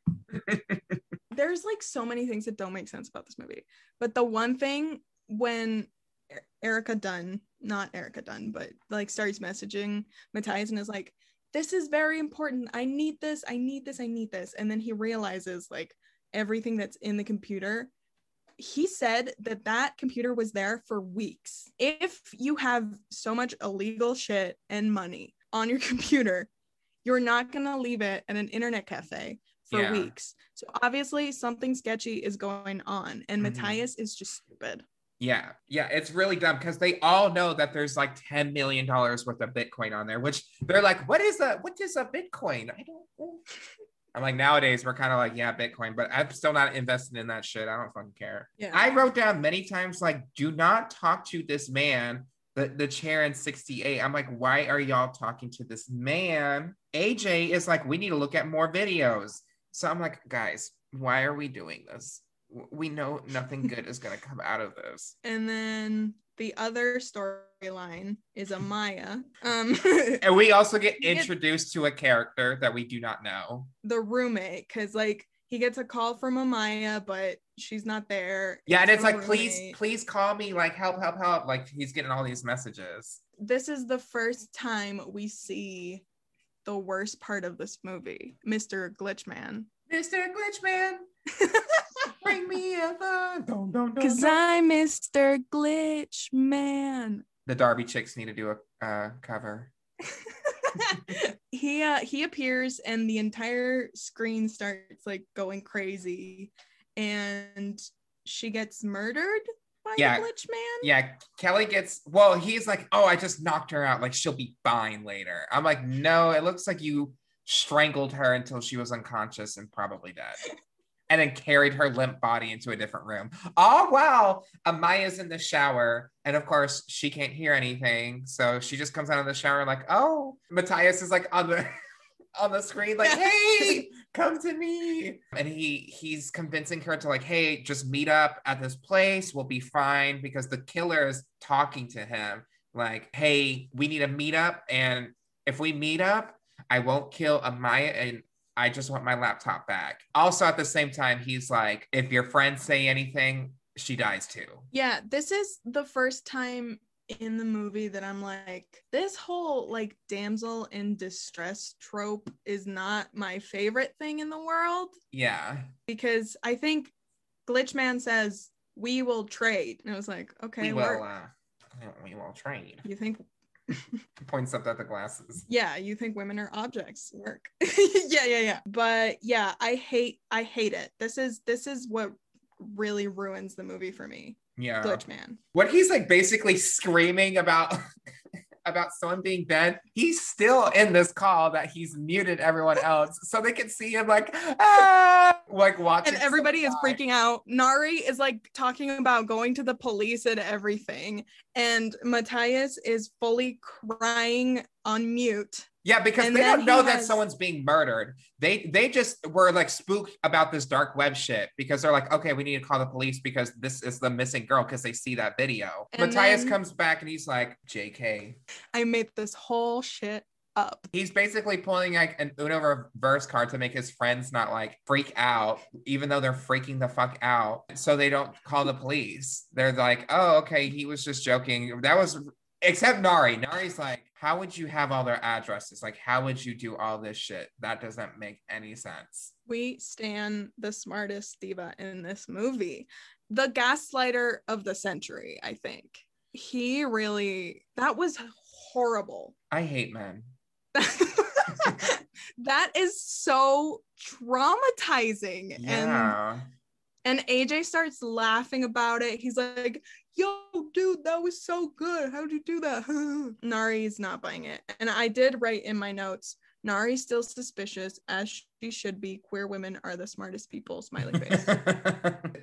There's like so many things that don't make sense about this movie, but the one thing when Erica Dunn, not Erica Dunn, but like starts messaging Matthias and is like, "This is very important. I need this. I need this. I need this," and then he realizes like everything that's in the computer he said that that computer was there for weeks. If you have so much illegal shit and money on your *laughs* computer, you're not going to leave it at an internet cafe for Yeah. weeks. So obviously something sketchy is going on and Mhm. Matthias is just stupid. Yeah, yeah, it's really dumb because they all know that there's like ten million dollars worth of Bitcoin on there, which they're like, "What is a what is a Bitcoin?" I don't. know. I'm like nowadays we're kind of like, yeah, Bitcoin, but I'm still not invested in that shit. I don't fucking care. Yeah. I wrote down many times like, do not talk to this man, the the Charon68. I'm like, why are y'all talking to this man? AJ is like, we need to look at more videos. So I'm like, guys, why are we doing this? We know nothing *laughs* good is gonna come out of this. And then the other storyline is Amaya. *laughs* Um And we also get *laughs* introduced to a character that we do not know. the roommate cuz like he gets a call from Amaya but she's not there. Yeah, and it's from a like, please, please call me, like, help, help, help. Like he's getting all these messages. this is the first time we see the worst part of this movie, Mr. Glitchman. Mr. Glitchman, *laughs* bring me a phone. Dun, dun, dun, Cause dun. I'm Mr. Glitchman. The Darby chicks need to do a uh, cover. *laughs* he uh, he appears and the entire screen starts like going crazy, and she gets murdered by Yeah. Glitchman. Yeah, Kelly gets, well, he's like, oh, I just knocked her out. Like she'll be fine later. I'm like, no, it looks like you strangled her until she was unconscious and probably dead. *laughs* And then carried her limp body into a different room. Oh, wow. Amaya's in the shower. And of course, she can't hear anything. So she just comes out of the shower, like, oh, Matthias is like on the *laughs* on the screen, like, *laughs* hey, come to me. And he he's convincing her to like, hey, just meet up at this place. We'll be fine because the killer is talking to him, like, hey, we need to meet up. And if we meet up, I won't kill Amaya and I just want my laptop back. Also, at the same time, he's like, if your friends say anything, she dies too. Yeah, this is the first time in the movie that I'm like, this whole like damsel in distress trope is not my favorite thing in the world Yeah. because I think Glitchman says we will trade, and I was like, okay, we will uh, *laughs* we will trade. You think, *laughs* Points up at the glasses. yeah, you think women are objects? Work. *laughs* yeah, yeah, yeah. But yeah, I hate, I hate it. This is this is what really ruins the movie for me. Yeah. Glitchman. When he's like basically screaming about *laughs* about someone being dead, he's still in this call that he's muted everyone else so they can see him like ah like watching and everybody is die. freaking out. Nari is like talking about going to the police and everything, and Matthias is fully crying on mute. Yeah, because And they don't know he that has- someone's being murdered. They they just were like spooked about this dark web shit because they're like, okay, we need to call the police because this is the missing girl because they see that video. And Matthias then- comes back and he's like, JK. I made this whole shit up. He's basically pulling like an Uno reverse card to make his friends not like freak out, even though they're freaking the fuck out. So they don't call the police. They're like, oh, okay, he was just joking. That was, except Nari. Nari's like, how would you have all their addresses? Like, how would you do all this shit? That doesn't make any sense. We stand the smartest diva in this movie. The gaslighter of the century, I think. He really, that was horrible. I hate men. *laughs* that is so traumatizing. And Yeah. and AJ starts laughing about it. He's like, "Yo, dude, that was so good. How'd you do that?" *laughs* Nari's not buying it. And I did write in my notes, Nari's still suspicious as she should be. Queer women are the smartest people. Smiley face.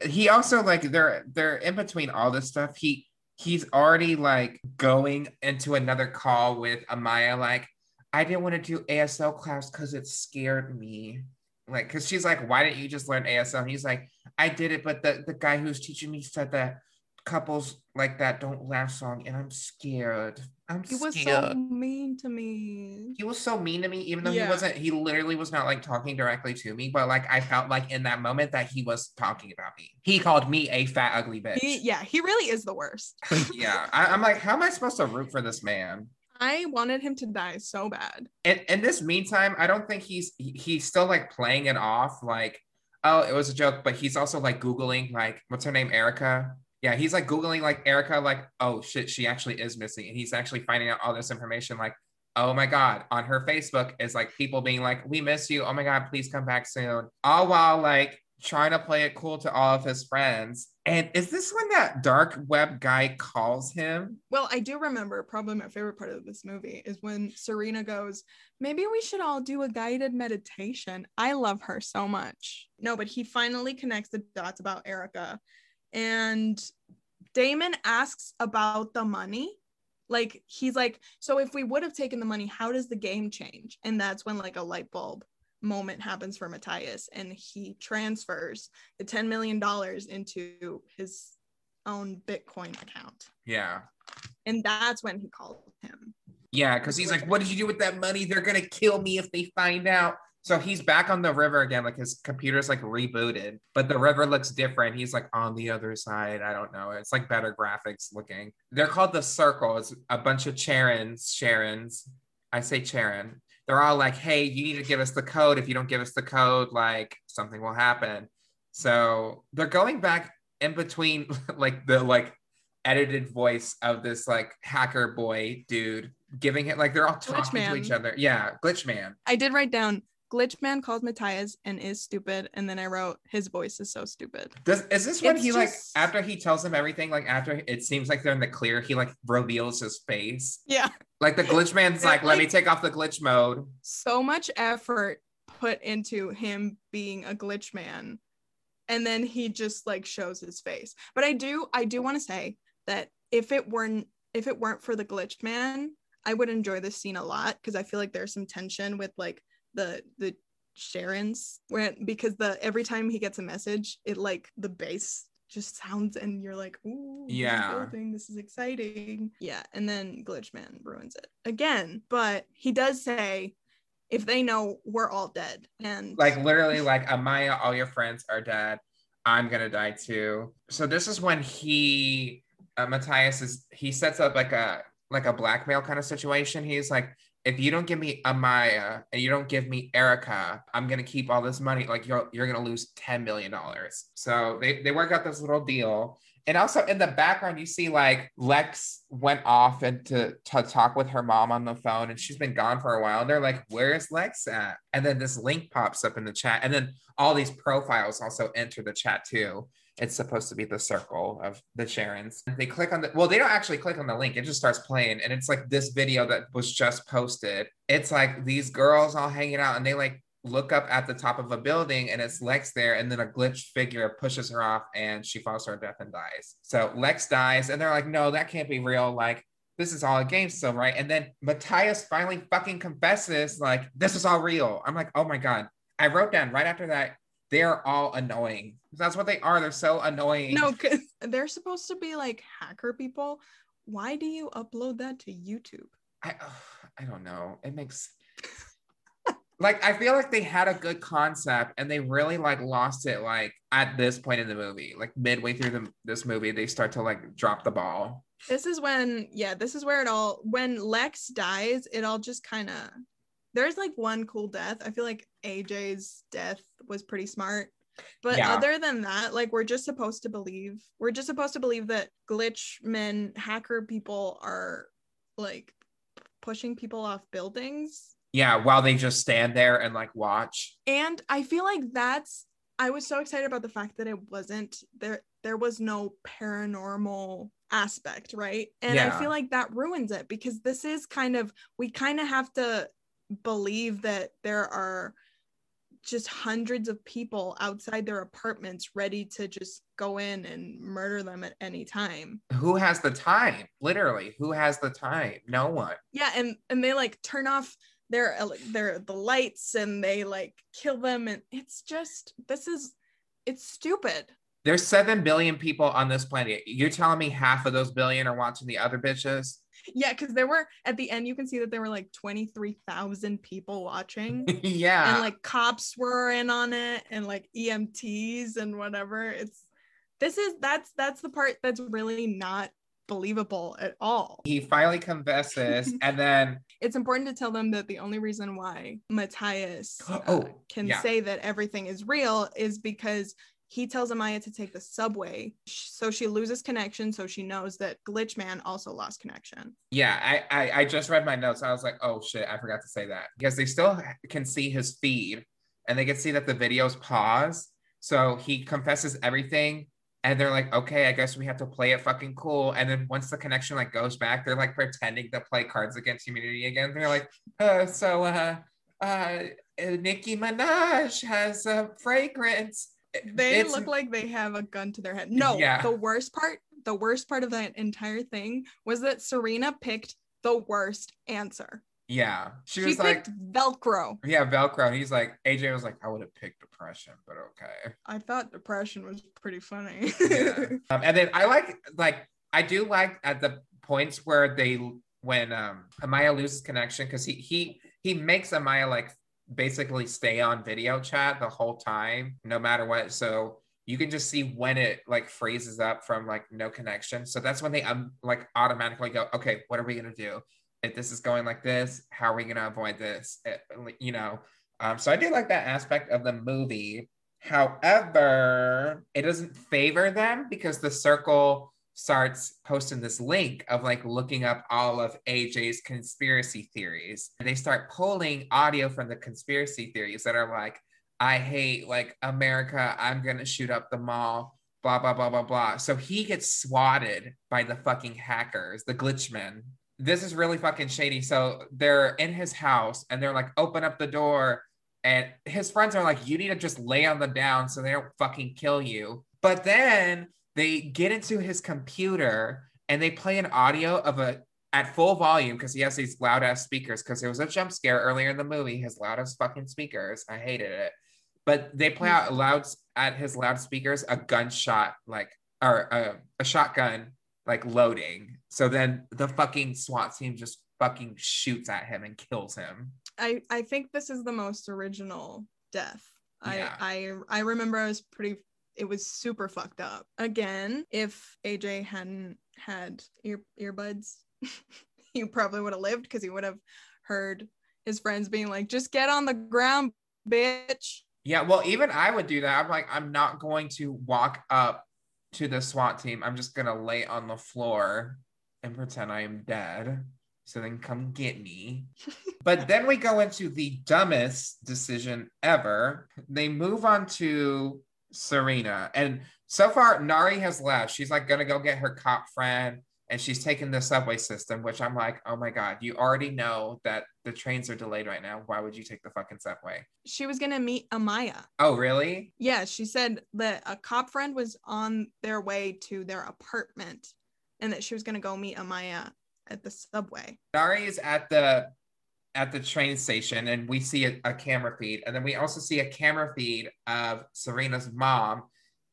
*laughs* he also like they're they're in between all this stuff. He he's already like going into another call with Amaya, like, I didn't want to do ASL class because it scared me. Like, because she's like, why didn't you just learn ASL? And he's like, I did it, but the, the guy who's teaching me said that couples like that don't last long, and I'm scared. I'm he was scared. so mean to me. he was so mean to me, even though Yeah. he wasn't, he literally was not like talking directly to me, but like I felt like in that moment that he was talking about me. He called me a fat, ugly bitch. He, yeah, he really is the worst. *laughs* yeah. I, I'm like, how am I supposed to root for this man? I wanted him to die so bad. And in this meantime, I don't think he's he- he's still like playing it off like, oh, it was a joke, but he's also like Googling like what's her name, Erica. Yeah, he's like Googling like Erica, like, oh shit, she actually is missing. And he's actually finding out all this information, like, oh my God, on her Facebook is like people being like, we miss you. Oh my God, please come back soon. All while like trying to play it cool to all of his friends. And is this when that dark web guy calls him? Well, I do remember probably my favorite part of this movie is when Serena goes, maybe we should all do a guided meditation. I love her so much. No, but he finally connects the dots about Erica. And Damon asks about the money. Like, he's like, so if we would have taken the money, how does the game change? And that's when like a light bulb moment happens for Matthias and he transfers the $10 million into his own Bitcoin account. Yeah. And that's when he called him. Yeah, because he's like, what did you do with that money? They're gonna kill me if they find out. So he's back on the river again, like his computer's like rebooted, but the river looks different. He's like on the other side. I don't know. It's like better graphics looking. They're called the Circle. It's a bunch of Charons, Sharons. I say Charon. They're all like, hey, you need to give us the code. If you don't give us the code, like something will happen. So they're going back in between *laughs* like the like edited voice of this like hacker boy dude giving it like they're all talking to each other. Yeah, glitch man. I did write down Glitchman calls Matthias and is stupid. And then I wrote his voice is so stupid. Does is this when It's he like after he tells him everything, like after it seems like they're in the clear, he like reveals his face. Yeah. Like the glitch man's It, like, let me take off the glitch mode. So much effort put into him being a glitch man. And then he just like shows his face. But I do I do want to say that if it weren't if it weren't for the glitch man, I would enjoy this scene a lot because I feel like there's some tension with like the the Sharon's went because the every time he gets a message, it like the bass just sounds and you're like, ooh, Yeah. building, this is exciting. Yeah, and then Glitchman ruins it again. But he does say, if they know, we're all dead. And Like literally, like Amaya, all your friends are dead. I'm gonna die too. So this is when he uh, Matthias is he sets up like a like a blackmail kind of situation. He's like, if you don't give me Amaya and you don't give me Erica, I'm gonna keep all this money. Like you're you're gonna lose ten million dollars. So they they work out this little deal. And also in the background, you see like Lex went off and to, to talk with her mom on the phone, and she's been gone for a while. And they're like, "Where's Lex at?" And then this link pops up in the chat, and then all these profiles also enter the chat too. It's supposed to be the circle of the Sharons. They click on the well, they don't actually click on the link. It just starts playing, and it's like this video that was just posted. It's like these girls all hanging out, and they like look up at the top of a building, and it's Lex there, and then a glitch figure pushes her off, and she falls to her death and dies. So Lex dies, and they're like, "No, that can't be real." Like this is all a game still, right? And then Matthias finally fucking confesses, like, this is all real. I'm like, oh my God. I wrote down right after that, they're all annoying. That's what they are. They're so annoying. no, because they're supposed to be like hacker people. Why do you upload that to YouTube? I I don't know. It makes *laughs* like I feel like they had a good concept and they really like lost it like at this point in the movie. Like midway through the, this movie, they start to like drop the ball. This is when, yeah, this is where it all, when Lex dies, it all just kind of, there's like one cool death. I feel like AJ's death was pretty smart. But Yeah. other than that, like we're just supposed to believe, we're just supposed to believe that glitch men, hacker people are like pushing people off buildings. Yeah, while they just stand there and like watch. And I feel like that's, I was so excited about the fact that it wasn't there, there was no paranormal aspect, right? And I feel like that ruins it because this is kind of, we kind of have to believe that there are just hundreds of people outside their apartments ready to just go in and murder them at any time. Who has the time? Literally, who has the time? No one. Yeah, and and they like turn off their their the lights and they like kill them and it's just this is it's stupid. There's seven billion people on this planet. You're telling me half of those billion are watching the other bitches? Yeah, because there were at the end you can see that there were like 23,000 people watching. *laughs* yeah. and like cops were in on it and like EMTs and whatever. It's this is that's that's the part that's really not believable at all. he finally confesses, *laughs* and then It's important to tell them that the only reason why Matthias *gasps* uh, Oh, can yeah. say that everything is real is because he tells Amaya to take the subway so she loses connection so she knows that Glitch Man also lost connection. Yeah, I, I I just read my notes. I was like, oh shit, I forgot to say that because they still can see his feed and they can see that the videos pause. So he confesses everything, and they're like, okay, I guess we have to play it fucking cool. And then once the connection like goes back, they're like pretending to play Cards Against Humanity again. They're like, uh, so uh, uh, Nicki Minaj has a fragrance. They look like they have a gun to their head. No, Yeah. the worst part, the worst part of that entire thing was that Serena picked the worst answer. yeah. She She, was like, Velcro. yeah, Velcro. And he's like, AJ was like, I would have picked depression, but okay. I thought depression was pretty funny. yeah. *laughs* Um, and then I like like I do like at the points where they when um Amaya loses connection because he he he makes Amaya like basically stay on video chat the whole time no matter what. So you can just see when it like freezes up from like no connection. So that's when they um like automatically go okay what are we gonna do? If this is going like this how are we gonna avoid this? Eh, you know um so I do like that aspect of the movie. However, it doesn't favor them because the circle starts posting this link of like looking up all of AJ's conspiracy theories. And they start pulling audio from the conspiracy theories that are like, I hate like America, I'm gonna shoot up the mall, blah, blah, blah, blah, blah. So he gets swatted by the fucking hackers, the glitchmen. This is really fucking shady. So they're in his house and they're like, open up the door. And his friends are like, you need to just lay on the down so they don't fucking kill you. But then they get into his computer and they play an audio of a at full volume because he has these loud ass speakers because there was a jump scare earlier in the movie, his loudest fucking speakers. I hated it. But they play hmm. out loud at his loudspeakers a gunshot, like or a, a shotgun, like loading. So then the fucking SWAT team just fucking shoots at him and kills him. I I think this is the most original death. Yeah. I I I remember I was pretty it was super fucked up. Again, if AJ hadn't had ear earbuds, *laughs* he probably would have lived because he would have heard his friends being like, just get on the ground, bitch. Yeah, well, even I would do that. I'm like, I'm not going to walk up to the SWAT team. I'm just gonna lay on the floor and pretend I am dead. So then come get me. *laughs* but then we go into the dumbest decision ever. They move on to Serena. And so far, Nari has left. She's like gonna go get her cop friend and she's taking the subway system, which I'm like, oh my God, you already know that the trains are delayed right now. Why would you take the fucking subway? She was gonna meet Amaya. Oh, really? Yeah, she said that a cop friend was on their way to their apartment and that she was gonna go meet Amaya at the subway. Nari is at the at the train station and we see a, a camera feed and then we also see a camera feed of Serena's mom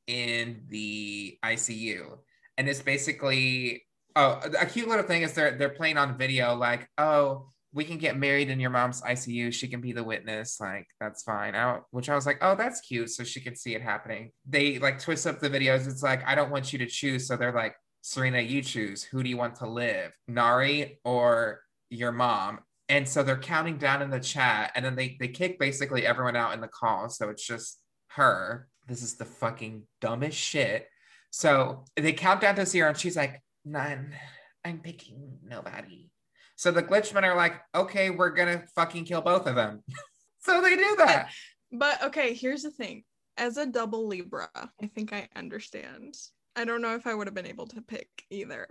in the ICU and it's basically Oh, a cute little thing is they're they're playing on video like, oh, we can get married in your mom's ICU. She can be the witness. Like, that's fine. I, which I was like, oh, that's cute. So she can see it happening. They like twist up the videos. It's like, I don't want you to choose. So they're like, Serena, you choose. Who do you want to live? Nari or your mom? And so they're counting down in the chat. And then they, they kick basically everyone out in the call. So it's just her. This is the fucking dumbest shit. So they count down to zero. And she's like, none. I'm picking nobody. So the glitchmen are like, okay, we're gonna fucking kill both of them. *laughs* so they do that. But okay, here's the thing. As a double Libra, I think I understand. I don't know if I would have been able to pick either.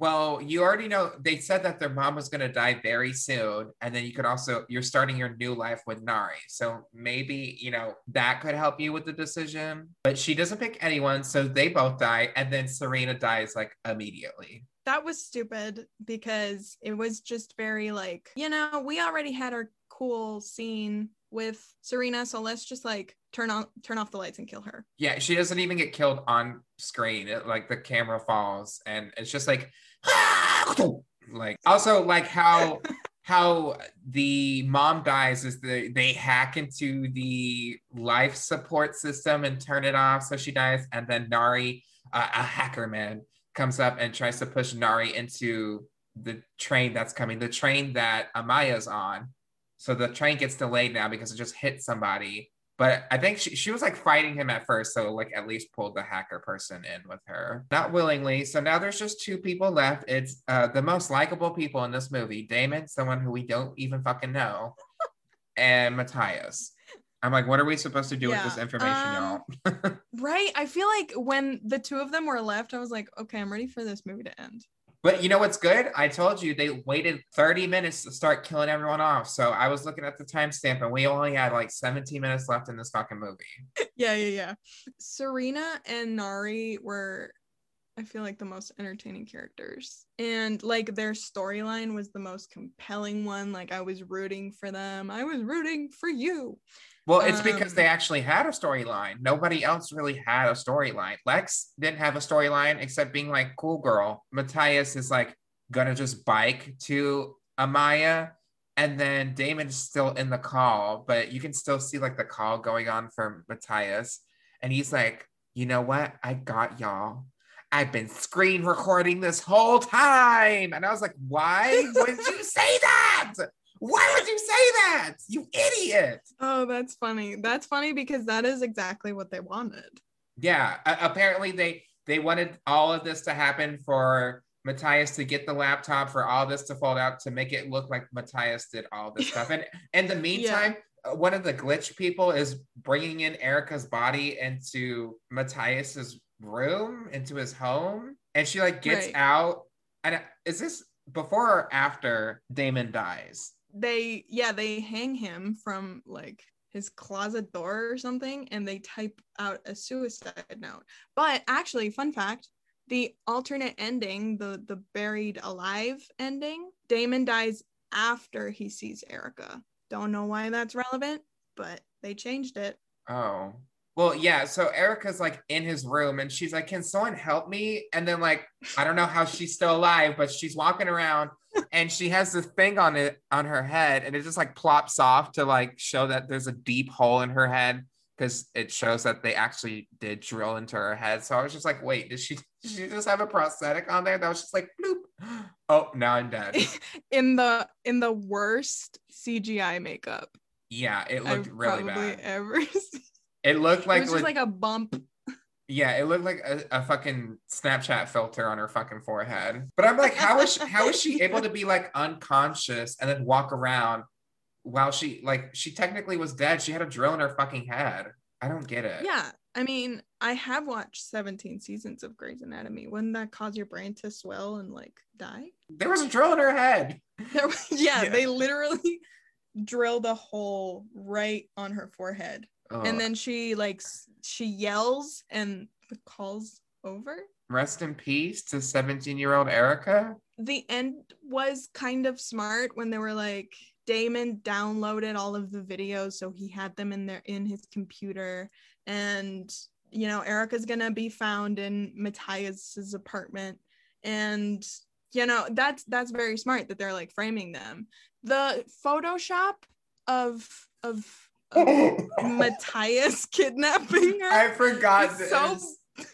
Well, you already know they said that their mom was gonna die very soon, and then you could also you're starting your new life with Nari. So maybe you know that could help you with the decision. But she doesn't pick anyone, so they both die, and then Serena dies like immediately that was stupid because it was just very like, you know, we already had our cool scene with Serena, so let's just like turn on turn off the lights and kill her. Yeah, she doesn't even get killed on screen. It, like the camera falls and it's just like *laughs* like also like how how the mom dies is the they hack into the life support system and turn it off so she dies and then Nari uh, a hacker man comes up and tries to push Nari into the train that's coming, the train that Amaya's on. So the train gets delayed now because it just hit somebody. But I think she, she was like fighting him at first. So like at least pulled the hacker person in with her. Not willingly. So now there's just two people left. It's uh, the most likable people in this movie. Damon, someone who we don't even fucking know, *laughs* and Matthias. I'm like, what are we supposed to do yeah. with this information, um, y'all? *laughs* right. I feel like when the two of them were left, I was like, okay, I'm ready for this movie to end. But you know what's good? I told you they waited 30 minutes to start killing everyone off. So I was looking at the timestamp and we only had like 17 minutes left in this fucking movie. *laughs* Yeah, yeah, yeah. Serena and Nari were I feel like the most entertaining characters. And like their storyline was the most compelling one. Like I was rooting for them. I was rooting for you. Well, it's um, because they actually had a storyline. Nobody else really had a storyline. Lex didn't have a storyline except being like cool girl. Matthias is like gonna just bike to Amaya. And then Damon's still in the call, but you can still see like the call going on for Matthias. And he's like, you know what? I got y'all. I've been screen recording this whole time. And I was like, why would you say that? Why would you say that? You idiot. Oh, that's funny. That's funny because that is exactly what they wanted. Yeah. Uh, apparently they they wanted all of this to happen for Matthias to get the laptop, for all this to fold out to make it look like Matthias did all this stuff. And *laughs* in the meantime, yeah. one of the glitch people is bringing in Erica's body into Matthias's room into his home and she like gets right. out and is this before or after damon dies they yeah they hang him from like his closet door or something and they type out a suicide note but actually fun fact the alternate ending the the buried alive ending damon dies after he sees erica don't know why that's relevant but they changed it oh well, yeah. So Erica's like in his room and she's like, Can someone help me? And then, like, I don't know how she's still alive, but she's walking around and she has this thing on it on her head and it just like plops off to like show that there's a deep hole in her head because it shows that they actually did drill into her head. So I was just like, wait, did she *laughs* did she just have a prosthetic on there? That was just like bloop. *gasps* Oh, now I'm dead. *laughs* in the in the worst CGI makeup. Yeah, it looked I've really bad. Ever *laughs* seen. It looked like it was just like a bump. Yeah, it looked like a, a, fucking Snapchat filter on her fucking forehead. But I'm like, how is she, how is she able to be like unconscious and then walk around while she like she technically was dead? She had a drill in her fucking head. I don't get it. Yeah, I mean, I have watched 17 seasons of Grey's Anatomy. Wouldn't that cause your brain to swell and like die? There was a drill in her head. *laughs* There, yeah, yeah, they literally *laughs* drilled a hole right on her forehead uh, and then she like she yells and calls over. Rest in peace to 17 year old Erica. The end was kind of smart when they were like, Damon downloaded all of the videos, so he had them in there in his computer. And you know, Erica's gonna be found in Matthias's apartment and you know that's that's very smart that they're like framing them the photoshop of, of matthias kidnapping her? I forgot It's so- this. *laughs*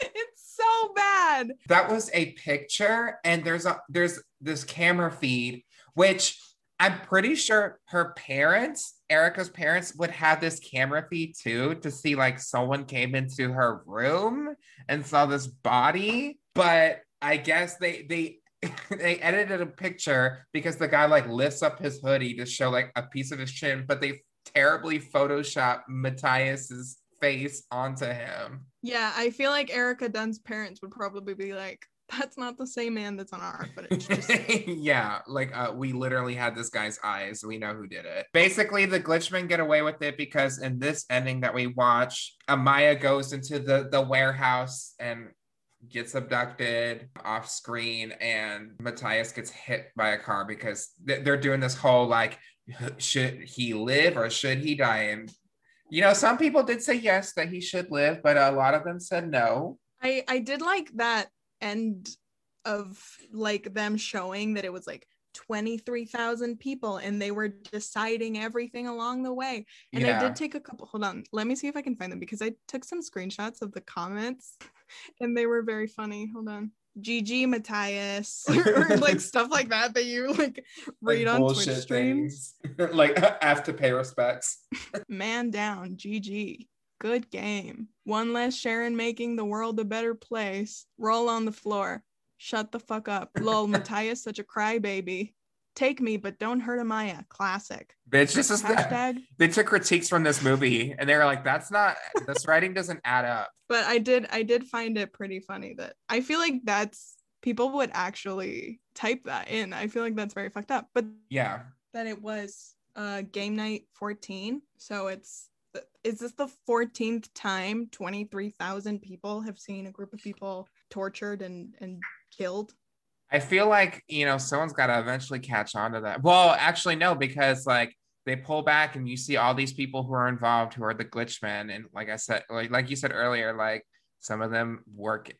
it's so bad. That was a picture and there's a there's this camera feed which i'm pretty sure her parents erica's parents would have this camera feed too to see like someone came into her room and saw this body. But i guess they they *laughs* they edited a picture because the guy like lifts up his hoodie to show like a piece of his chin but they terribly photoshopped matthias's face onto him yeah i feel like erica dunn's parents would probably be like that's not the same man that's on our footage *laughs* yeah, like uh, we literally had this guy's eyes. We know who did it. Basically, the glitchmen get away with it because in this ending that we watch, Amaya goes into the the warehouse and gets abducted off screen, and Matthias gets hit by a car because they're doing this whole like, should he live or should he die? And you know, some people did say yes that he should live, but a lot of them said no. I I did like that end of like them showing that it was like 23,000 people and they were deciding everything along the way. And I did take a couple hold on. Let me see if I can find them because I took some screenshots of the comments *laughs* and they were very funny. Hold on. GG Matthias *laughs* *laughs* or like stuff like that that you like read on Twitch streams. like I have to pay respects. Man down, GG. Good game. One less Sharon making the world a better place. Roll on the floor. Shut the fuck up. Lol, Matthias, such a crybaby. Take me, but don't hurt Amaya. Classic. Bitch, this is the, *laughs* they took critiques from this movie and they were like, that's not this writing doesn't add up. *laughs* But I did I did find it pretty funny that I feel like that's people would actually type that in. I feel like that's very fucked up. But Yeah. that it was uh game night 14 so it's is this the 14th time 23,000 people have seen a group of people tortured and and killed I feel like, you know, someone's gotta eventually catch on to that. Well, actually, no, because like they pull back and you see all these people who are involved who are the glitchmen. And like I said, like like you said earlier, like some of them work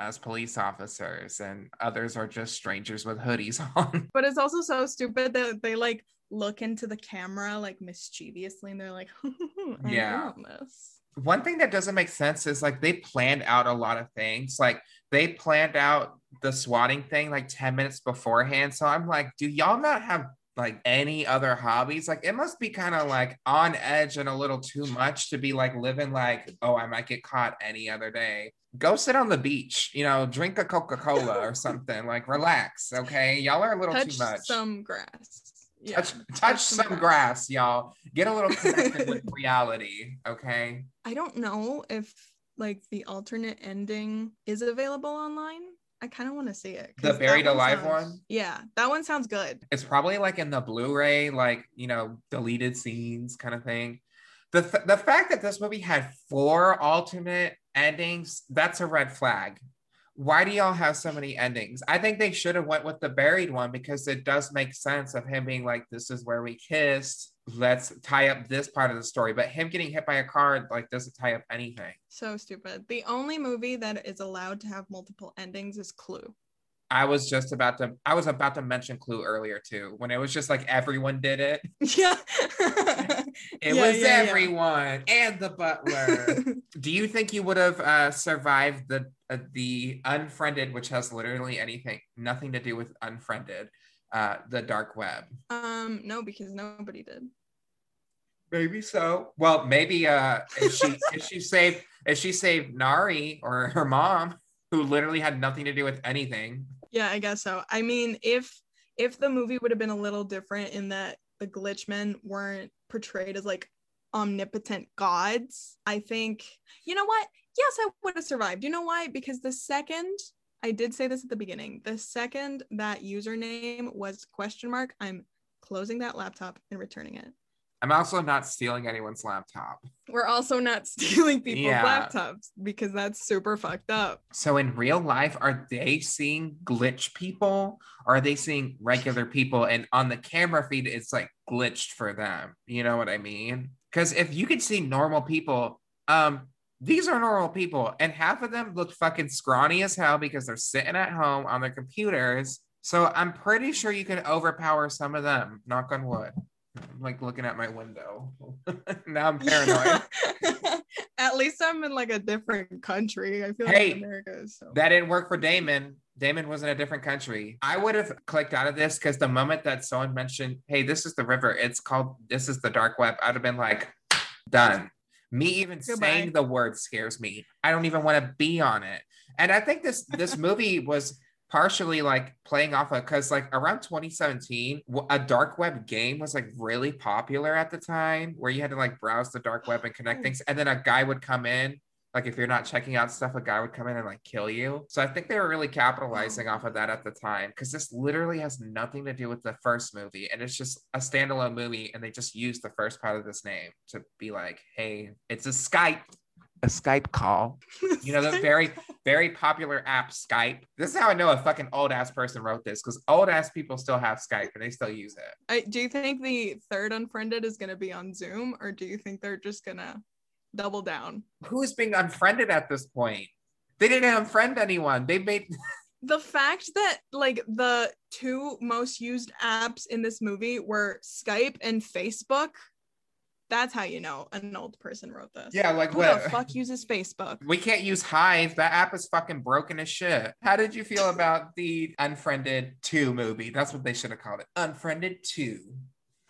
as police officers and others are just strangers with hoodies *laughs* on. but it's also so stupid that they like look into the camera like mischievously and they're like *laughs* Yeah. this one thing that doesn't make sense is like they planned out a lot of things. Like they planned out the swatting thing like 10 minutes beforehand. So I'm like, do y'all not have like any other hobbies? Like it must be kind of like on edge and a little too much to be like living like, oh, I might get caught any other day. Go sit on the beach, you know, drink a Coca-Cola or *laughs* something. Like relax. Okay. Y'all are a little touch too much. some grass yeah touch, touch some grass, y'all. Get a little connected with *laughs* reality. Okay. I don't know if like the alternate ending is available online. I kind of want to see it. The buried alive sounds- one? Yeah, that one sounds good. it's probably like in the blu-ray like you know deleted scenes kind of thing the, th- the fact that this movie had four alternate endings that's a red flag why do y'all have so many endings i think they should have went with the buried one because it does make sense of him being like this is where we kissed let's tie up this part of the story but him getting hit by a car like doesn't tie up anything So stupid. The only movie that is allowed to have multiple endings is Clue. i was just about to i was about to mention clue earlier too when it was just like everyone did it *laughs* yeah. *laughs* It Yeah, was yeah, yeah. everyone and the butler. *laughs* Do you think you would have uh, survived the uh, the unfriended, which has literally anything, nothing to do with unfriended, uh, the dark web? um, no, because nobody did. Maybe so. Well, maybe uh, if she *laughs* if she saved if she saved Nari or her mom, who literally had nothing to do with anything. Yeah, I guess so. I mean, if if the movie would have been a little different in that the glitchmen weren't portrayed as like omnipotent gods, I think you know what? Yes, I would have survived. You know why? Because the second I did say this at the beginning, the second that username was question mark, I'm closing that laptop and returning it. I'm also not stealing anyone's laptop. We're also not *laughs* stealing people's Yeah. laptops because that's super fucked up. So in real life, are they seeing glitch people or are they seeing regular people? And on the camera feed, it's like glitched for them. You know what I mean? Because if you could see normal people, um, these are normal people. And half of them look fucking scrawny as hell because they're sitting at home on their computers. So I'm pretty sure you can overpower some of them. Knock on wood. I'm like looking at my window. *laughs* now I'm *laughs* paranoid. *laughs* At least I'm in like a different country. I feel Hey, like America is so. that didn't work for Damon. Damon was in a different country. I would have clicked out of this because the moment that someone mentioned, hey, this is the river, it's called, this is the dark web, I'd have been like, done. Me even Goodbye. saying the word scares me. I don't even want to be on it. And I think this this movie was partially like playing off of because like around 2017 a dark web game was like really popular at the time where you had to like browse the dark web and *gasps* connect things and then a guy would come in like if you're not checking out stuff a guy would come in and like kill you. So i think they were really capitalizing off of that at the time because this literally has nothing to do with the first movie and it's just a standalone movie and they just used the first part of this name to be like hey it's a skype a skype call. You know the *laughs* very very popular app skype. This is how i know a fucking old ass person wrote this because old ass people still have skype and they still use it. I, do you think the third unfriended is gonna be on Zoom, or do you think they're just gonna double down? who's being unfriended at this point? They didn't unfriend anyone. They made *laughs* The fact that like the two most used apps in this movie were Skype and Facebook, that's how you know an old person wrote this. yeah like Who what the fuck uses Facebook? We can't use Hive. That app is fucking broken as shit. How did you feel about the Unfriended 2 movie? That's what they should have called it. Unfriended 2.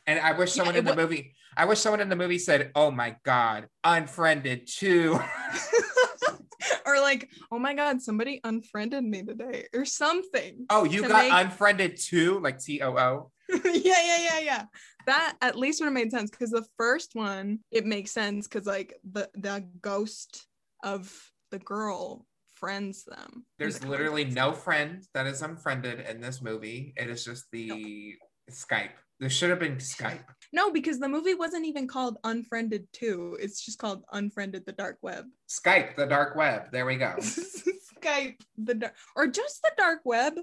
And I wish someone it in the wa- movie, I wish someone in the movie said, Oh my God, Unfriended 2. *laughs* or like, oh my god, somebody unfriended me today, or something. oh, you To got make- Unfriended 2, like T O O. *laughs* yeah, yeah, yeah, yeah. That at least would have made sense because the first one it makes sense because like the the ghost of the girl friends them. There's the literally no friend that is unfriended in this movie. It is just the Skype. There should have been Skype. no because the movie wasn't even called Unfriended Two. It's just called Unfriended the Dark Web. Skype, the dark web. There we go. *laughs* Skype the dark or just the dark web.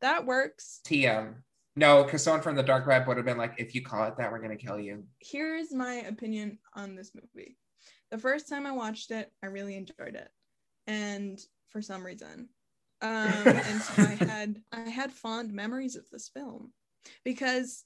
That works. TM. No, because someone from the dark web would have been like, if you call it that, we're gonna kill you. here's my opinion on this movie. The first time I watched it, I really enjoyed it, and for some reason, um, and so I *laughs* had I had fond memories of this film because,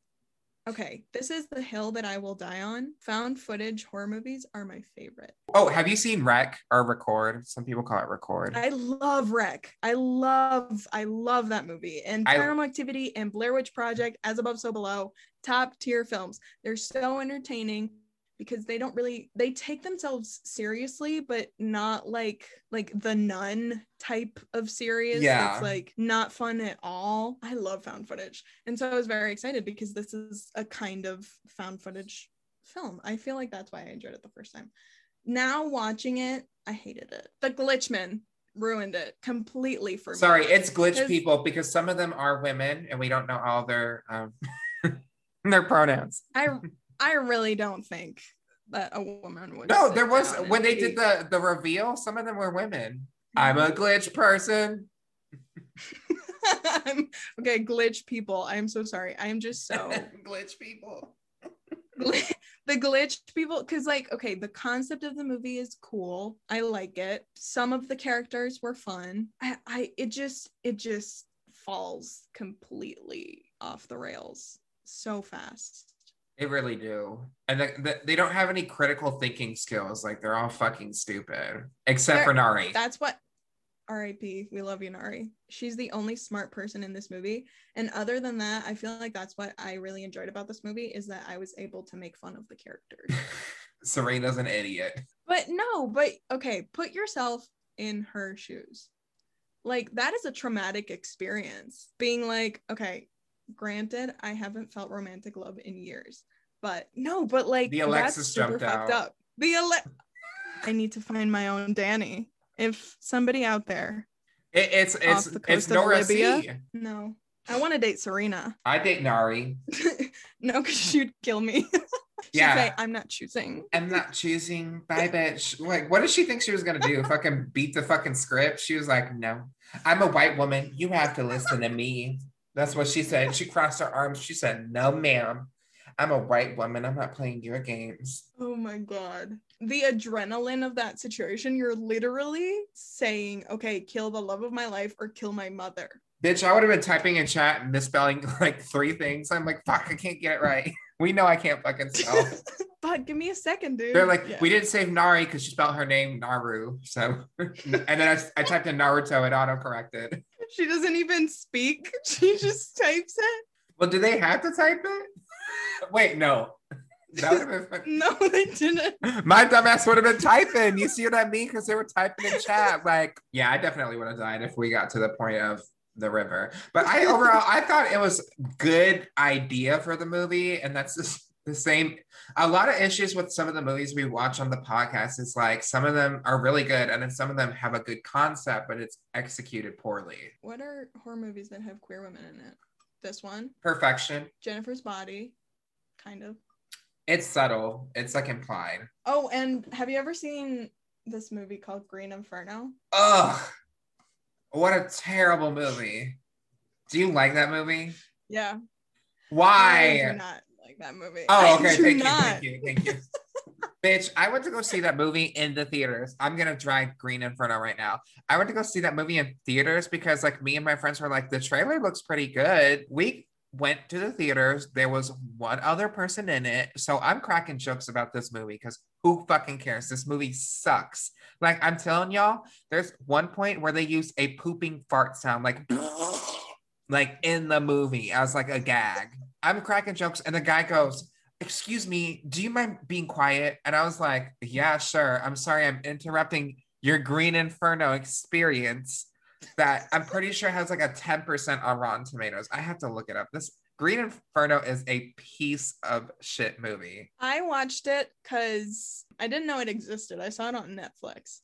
okay, this is the hill that I will die on. Found footage horror movies are my favorite. Oh, have you seen Rec or Record? Some people call it Record. I love Rec. I love I love that movie and I- Paranormal Activity and Blair Witch Project, As Above So Below, top tier films. They're so entertaining because they don't really they take themselves seriously, but not like like the nun type of serious. Yeah. It's like not fun at all. I love found footage. And so I was very excited because this is a kind of found footage film. I feel like that's why I enjoyed it the first time. Now watching it, I hated it. The Glitchman ruined it completely for me. Sorry, it's glitch Because- people because some of them are women and we don't know all their um *laughs* their pronouns. I *laughs* I really don't think that a woman would. No, there was when they did the the reveal, some of them were women. *laughs* I'm a glitch person. *laughs* Okay, glitch people. I am so sorry. I am just so *laughs* glitch people. the glitch people because like okay the concept of the movie is cool i like it some of the characters were fun i, I it just it just falls completely off the rails so fast They really do. And the, the, they don't have any critical thinking skills. Like they're all fucking stupid. Except They're- for Nari. that's what rip we love you nari she's the only smart person in this movie and other than that i feel like that's what i really enjoyed about this movie is that i was able to make fun of the characters *laughs* Serena's an idiot. But no, but okay, put yourself in her shoes. Like that is a traumatic experience. Being like, okay, granted, I haven't felt romantic love in years, but no, but like The Alexis jumped out. up. The Ale- I need to find my own Danny. If somebody out there, It, it's it's the it's of Nora Libya? C. no, I want to date Serena. I date Nari. *laughs* no, because she'd kill me. *laughs* She'd Yeah. say, I'm not choosing. I'm not choosing. Bye, bitch. Like, what did she think she was gonna do? fucking beat the fucking script? She was like, no. I'm a white woman. You have to listen to me. That's what she said. She crossed her arms. She said, no, ma'am. I'm a white woman. I'm not playing your games. Oh my god. The adrenaline of that situation, you're literally saying, okay, kill the love of my life or kill my mother. Bitch, I would have been typing in chat and misspelling *laughs* like three things. I'm like, fuck, I can't get it right. *laughs* We know I can't fucking spell. *laughs* but give me a second, dude. They're like, Yeah. we didn't save Nari because she spelled her name Naru. So, *laughs* and then I, I typed in Naruto and auto corrected. she doesn't even speak. *laughs* She just types it. Well, do they have to type it? Wait, no. That would have been fun. No, they didn't. My dumbass would have been typing. You see what I mean? Because they were typing in chat. Like, yeah, I definitely would have died if we got to the point of the river. But I *laughs* overall, I thought it was good idea for the movie, and that's just the same. A lot of issues with some of the movies we watch on the podcast is like some of them are really good, and then some of them have a good concept, but it's executed poorly. What are horror movies that have queer women in it? This one, Perfection. Jennifer's Body, kind of. It's subtle. It's like implied. Oh, and have you ever seen this movie called Green Inferno? Ugh. What a terrible movie. Do you like that movie? Yeah. I do Why? not like that movie. Oh, okay. Thank you. Thank you. Thank you. Bitch, I went to go see that movie in the theaters. I'm gonna drag Green Inferno right now. I went to go see that movie in theaters because, like, me and my friends were like, the trailer looks pretty good. We went to the theaters. There was one other person in it, so I'm cracking jokes about this movie because who fucking cares? This movie sucks. Like, I'm telling y'all, there's one point where they use a pooping fart sound, like, *laughs* like in the movie as like a gag. I'm cracking jokes, and the guy goes excuse me, do you mind being quiet? And I was like, yeah, sure. I'm sorry, I'm interrupting your Green Inferno experience that I'm pretty sure has like a 10% on Rotten Tomatoes. I have to look it up. This Green Inferno is a piece of shit movie. I watched it because I didn't know it existed. I saw it on Netflix.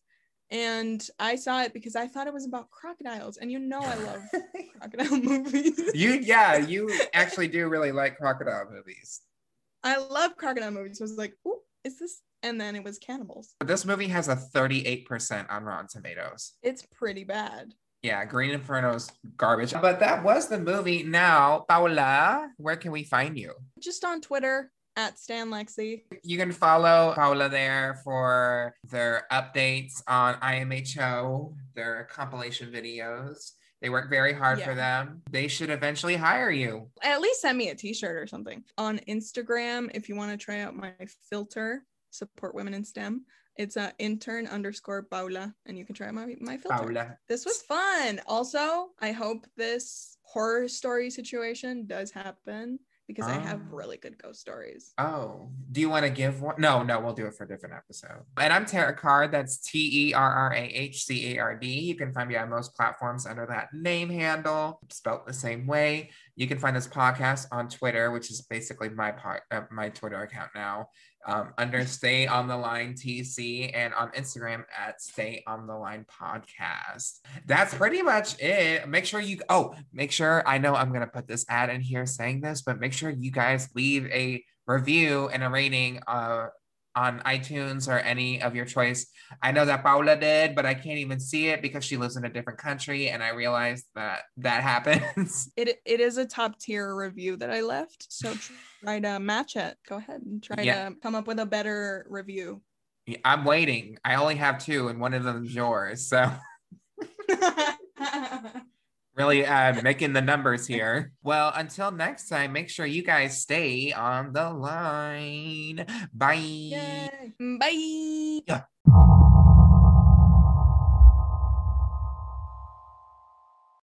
And I saw it because I thought it was about crocodiles. And you know I love *laughs* crocodile *laughs* movies. you, yeah, you actually do really like crocodile movies. I love crocodile movies. So I was like, ooh, is this? And then it was cannibals. This movie has a 38% on Rotten Tomatoes. It's pretty bad. Yeah, Green Inferno's garbage. But that was the movie. Now, Paula, where can we find you? Just on Twitter at Stan Lexie. You can follow Paula there for their updates on IMHO, their compilation videos. They work very hard for them. They should eventually hire you. At least send me a t-shirt or something. On Instagram, if you want to try out my filter, support women in STEM. It's uh, intern underscore Paula, and you can try my, my filter. Paula. This was fun. Also, I hope this horror story situation does happen because I have Oh. really good ghost stories. Oh, do you want to give one? No, no, we'll do it for a different episode. And I'm Terrah Card. That's T E R R A H C A R D. You can find me on most platforms under that name handle, spelt the same way. You can find this podcast on Twitter, which is basically my part, uh, my Twitter account now, um, under Stay on the Line TC, and on Instagram at Stay on the Line Podcast. That's pretty much it. Make sure you oh, make sure I know I'm gonna put this ad in here saying this, but make sure you guys leave a review and a rating uh on iTunes or any of your choice. I know that Paula did, but I can't even see it because she lives in a different country, and I realized that that *laughs* happens. It it is a top tier review that I left, so try to match it. Go ahead and try Yeah. to come up with a better review. I'm waiting. I only have two, and one of them is yours. So *laughs* *laughs* really uh, making the numbers here. Well, until next time, make sure you guys stay on the line. Bye. Yay. Bye. Yeah.